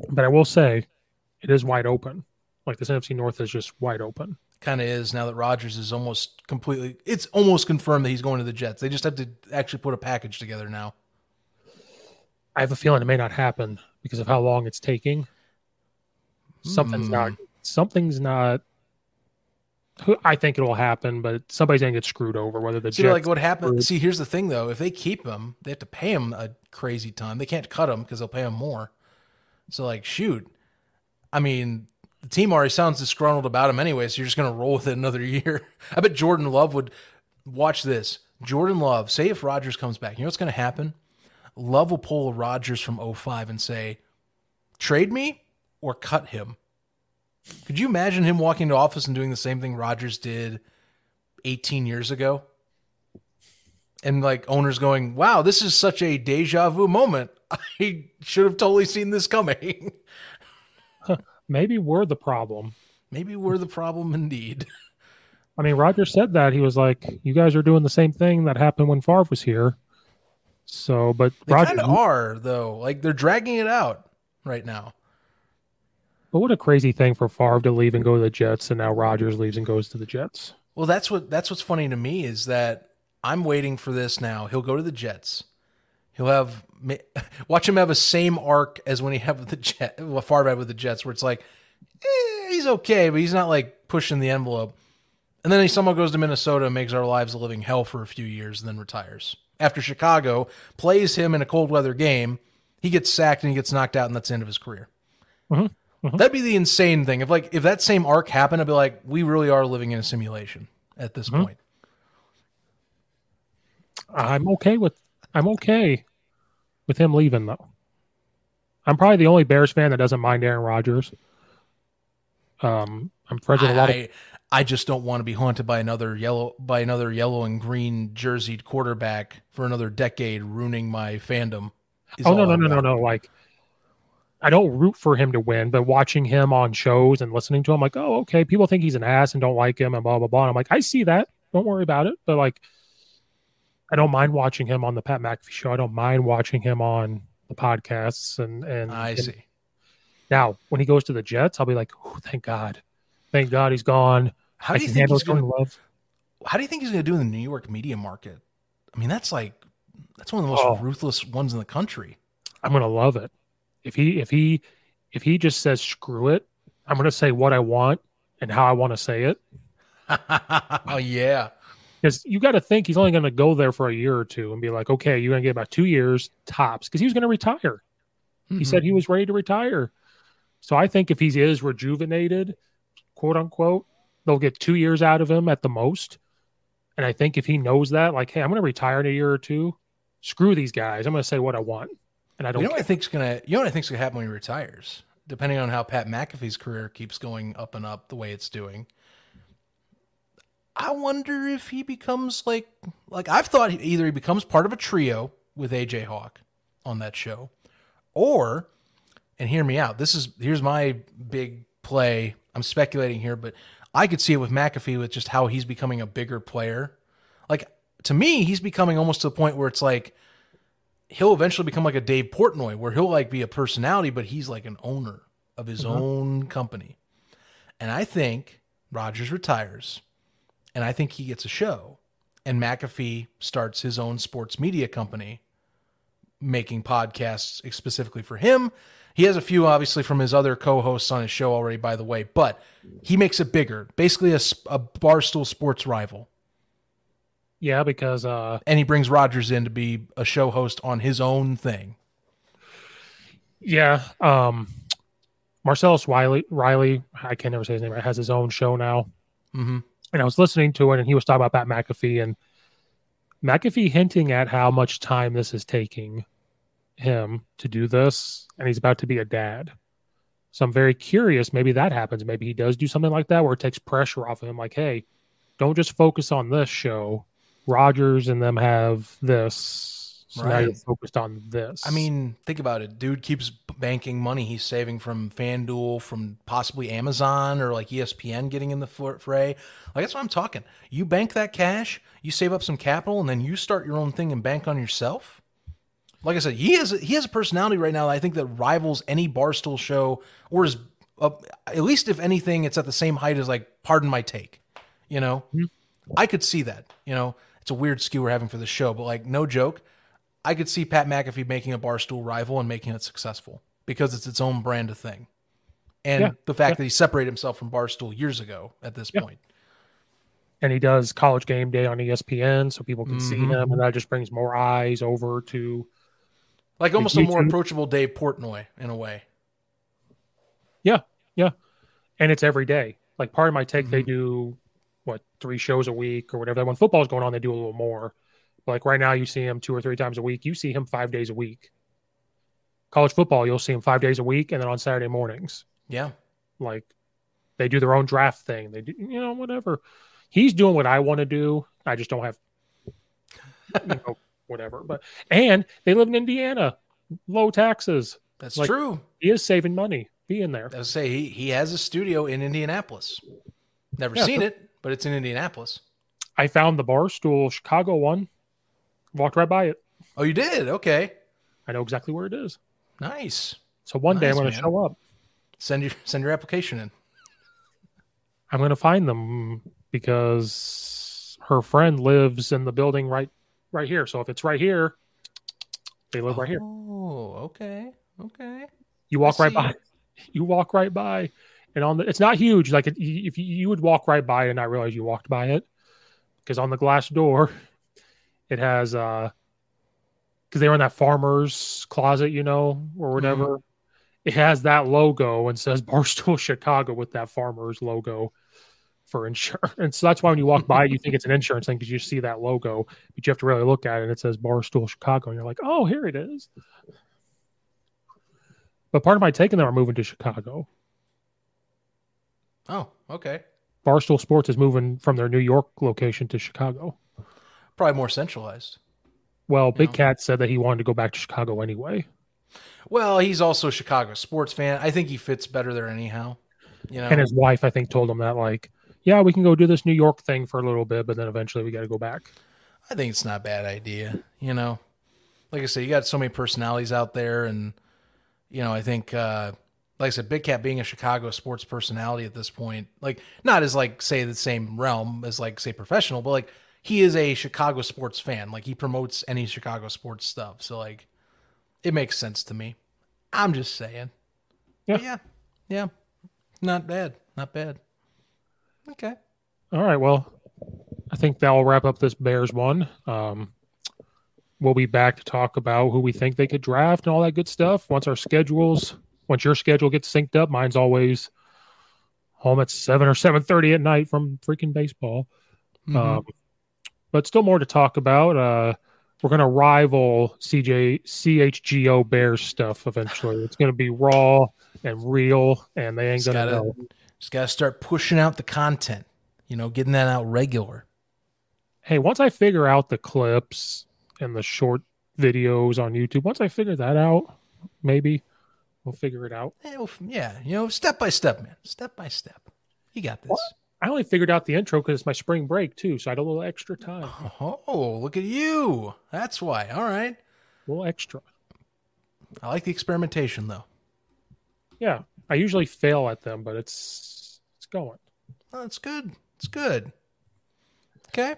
But I will say, it is wide open. Like this NFC North is just wide open. Kind of is now that Rodgers is almost completely. It's almost confirmed that he's going to the Jets. They just have to actually put a package together now. I have a feeling it may not happen because of how long it's taking. Something's mm. not. Something's not. I think it will happen, but somebody's gonna get screwed over. Whether the see, Jets like what happened. See, here's the thing though: if they keep him, they have to pay him a crazy ton. They can't cut him because they'll pay him more. So, like, shoot, I mean, the team already sounds disgruntled about him anyway, so you're just going to roll with it another year. I bet Jordan Love would watch this. Jordan Love, say if Rodgers comes back, you know what's going to happen? Love will pull Rodgers from 05 and say, trade me or cut him. Could you imagine him walking to office and doing the same thing Rodgers did 18 years ago? And like owners going, wow, this is such a deja vu moment. I should have totally seen this coming. maybe we're the problem. Maybe we're the problem indeed. I mean, Roger said that he was like, "You guys are doing the same thing that happened when Favre was here." So, but they kind of are though. Like they're dragging it out right now. But what a crazy thing for Favre to leave and go to the Jets, and now Rodgers leaves and goes to the Jets. Well, that's what that's what's funny to me is that I'm waiting for this now. He'll go to the Jets. He'll have watch him have a same arc as when he had with the Jet, Favre back with the Jets, where it's like eh, he's okay, but he's not like pushing the envelope. And then he somehow goes to Minnesota and makes our lives a living hell for a few years, and then retires. After Chicago plays him in a cold weather game, he gets sacked and he gets knocked out, and that's the end of his career. Mm-hmm. Mm-hmm. That'd be the insane thing. If like if that same arc happened, I'd be like, we really are living in a simulation at this mm-hmm. point. I'm okay with I'm okay. With him leaving though. I'm probably the only Bears fan that doesn't mind Aaron Rodgers. Um, I'm friends with a lot I, of I just don't want to be haunted by another yellow by another yellow and green jerseyed quarterback for another decade, ruining my fandom. Oh no no no no no! Like, I don't root for him to win, but watching him on shows and listening to him, like, oh okay, people think he's an ass and don't like him and blah blah blah. And I'm like, I see that. Don't worry about it. But like, I don't mind watching him on the Pat McAfee show. I don't mind watching him on the podcasts and and I and see. Now, when he goes to the Jets, I'll be like, oh, thank God, thank God he's gone. How I do you think he's going? to Love. How do you think he's going to do in the New York media market? I mean, that's like that's one of the most Oh. ruthless ones in the country. I'm gonna love it. If he if he if he just says screw it, I'm gonna say what I want and how I want to say it. oh yeah, Because you got to think he's only going to go there for a year or two and be like, okay, you're going to get about two years tops because he was going to retire. He Mhm. said he was ready to retire. So I think if he is rejuvenated, quote unquote, they'll get two years out of him at the most. And I think if he knows that, like, hey, I'm going to retire in a year or two, screw these guys. I'm going to say what I want. And I don't You know what I care. think's gonna you know what I think's gonna happen when he retires? Depending on how Pat McAfee's career keeps going up and up the way it's doing. I wonder if he becomes like like I've thought either he becomes part of a trio with AJ Hawk on that show, or and hear me out. This is here's my big play. I'm speculating here, but I could see it with McAfee with just how he's becoming a bigger player. Like to me, he's becoming almost to the point where it's like he'll eventually become like a Dave Portnoy, where he'll like be a personality, but he's like an owner of his Mhm. own company. And I think Rodgers retires, and I think he gets a show, and McAfee starts his own sports media company, making podcasts specifically for him. He has a few, obviously, from his other co-hosts on his show already, by the way, but he makes it bigger, basically a, a barstool sports rival. Yeah, because uh, And he brings Rodgers in to be a show host on his own thing. yeah, um, Marcellus Wiley, Riley, I can never say his name, right, has his own show now. hmm and I was listening to it, and he was talking about Pat McAfee and McAfee hinting at how much time this is taking him to do this, and he's about to be a dad. So I'm very curious. Maybe that happens. Maybe he does do something like that where it takes pressure off of him. Like, hey, don't just focus on this show. Rodgers and them have this. So now Right. you're focused on this. I mean, think about it. Dude keeps banking money he's saving from FanDuel, from possibly Amazon or like ESPN getting in the fray. Like that's what I'm talking. You bank that cash, you save up some capital, and then you start your own thing and bank on yourself. Like I said, he has he has a personality right now that I think that rivals any barstool show, or is uh, at least if anything, it's at the same height as like Pardon My Take. You know, Mhm. I could see that. You know, it's a weird skew we're having for the show, but like no joke. I could see Pat McAfee making a barstool rival and making it successful because it's its own brand of thing. And Yeah, the fact yeah. that he separated himself from Barstool years ago at this Yeah. point. and he does college game day on ESPN so people can see Mhm. him, and that just brings more eyes over to Like almost a more approachable Dave Portnoy in a way. Yeah. Yeah. And it's every day. Like Pardon My Take, they Mhm. do what three shows a week or whatever. When football's going on, they do a little more. Like right now, you see him two or three times a week. You see him five days a week. College football, you'll see him five days a week, and then on Saturday mornings, Yeah. like they do their own draft thing. They do, you know, whatever. He's doing what I want to do. I just don't have, you know, whatever. But and they live in Indiana, low taxes. That's Like- true. He is saving money being there. I say he, he has a studio in Indianapolis. Never Yeah, seen so- it, but it's in Indianapolis. I found the Barstool Chicago one, walked right by it. Oh, you did? Okay. I know exactly where it is. Nice. So one day I'm going to show up. Send your send your application in. I'm going to find them because her friend lives in the building right right here. So if it's right here, they live right here. Oh, okay. Okay. You walk right by. You walk right by, and on the it's not huge. Like it, if you, you would walk right by it and not realize you walked by it, because on the glass door, it has uh, because they were in that farmer's closet, you know, or whatever. It has that logo and says Barstool Chicago with that farmer's logo. for insurance. So that's why when you walk by, you think it's an insurance thing because you see that logo, but you have to really look at it and it says Barstool Chicago, and you're like, oh, here it is. But part of my taking them are moving to Chicago. Oh, okay. Barstool Sports is moving from their New York location to Chicago. Probably more centralized. Well, Big know? Cat said that he wanted to go back to Chicago anyway. Well, he's also a Chicago sports fan. I think he fits better there anyhow. You know? And his wife, I think, told him that like, yeah, we can go do this New York thing for a little bit, but then eventually we got to go back. I think it's not a bad idea. You know, like I said, you got so many personalities out there, and you know, I think, uh, like I said, Big Cat being a Chicago sports personality at this point, like not as like say the same realm as like say professional, but like he is a Chicago sports fan. Like he promotes any Chicago sports stuff. So like it makes sense to me. I'm just saying. Yeah. But yeah. Yeah. Not bad. Not bad. Okay. All right. Well, I think that'll wrap up this Bears one. Um, we'll be back to talk about who we think they could draft and all that good stuff once our schedules, once your schedule gets synced up. Mine's always home at seven or seven thirty at night from freaking baseball. Mm-hmm. Um, but still more to talk about. Uh, we're going to rival CJ CHGO Bears stuff eventually. It's going to be raw and real, and they ain't going to know. Just got to start pushing out the content. You know, getting that out regular. Hey, once I figure out the clips and the short videos on YouTube, once I figure that out, maybe we'll figure it out. Yeah, you know, step by step, man. Step by step. You got this. What? I only figured out the intro because it's my spring break too, so I had a little extra time. Oh, look at you! That's why. All right, a little extra. I like the experimentation, though. Yeah, I usually fail at them, but it's it's going. Oh, that's good. It's good. Okay.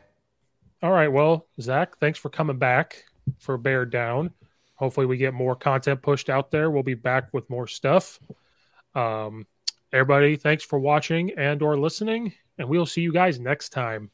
All right. Well, Zach, thanks for coming back for Bear Down. Hopefully, we get more content pushed out there. We'll be back with more stuff. Um, Everybody, thanks for watching and or listening, and we'll see you guys next time.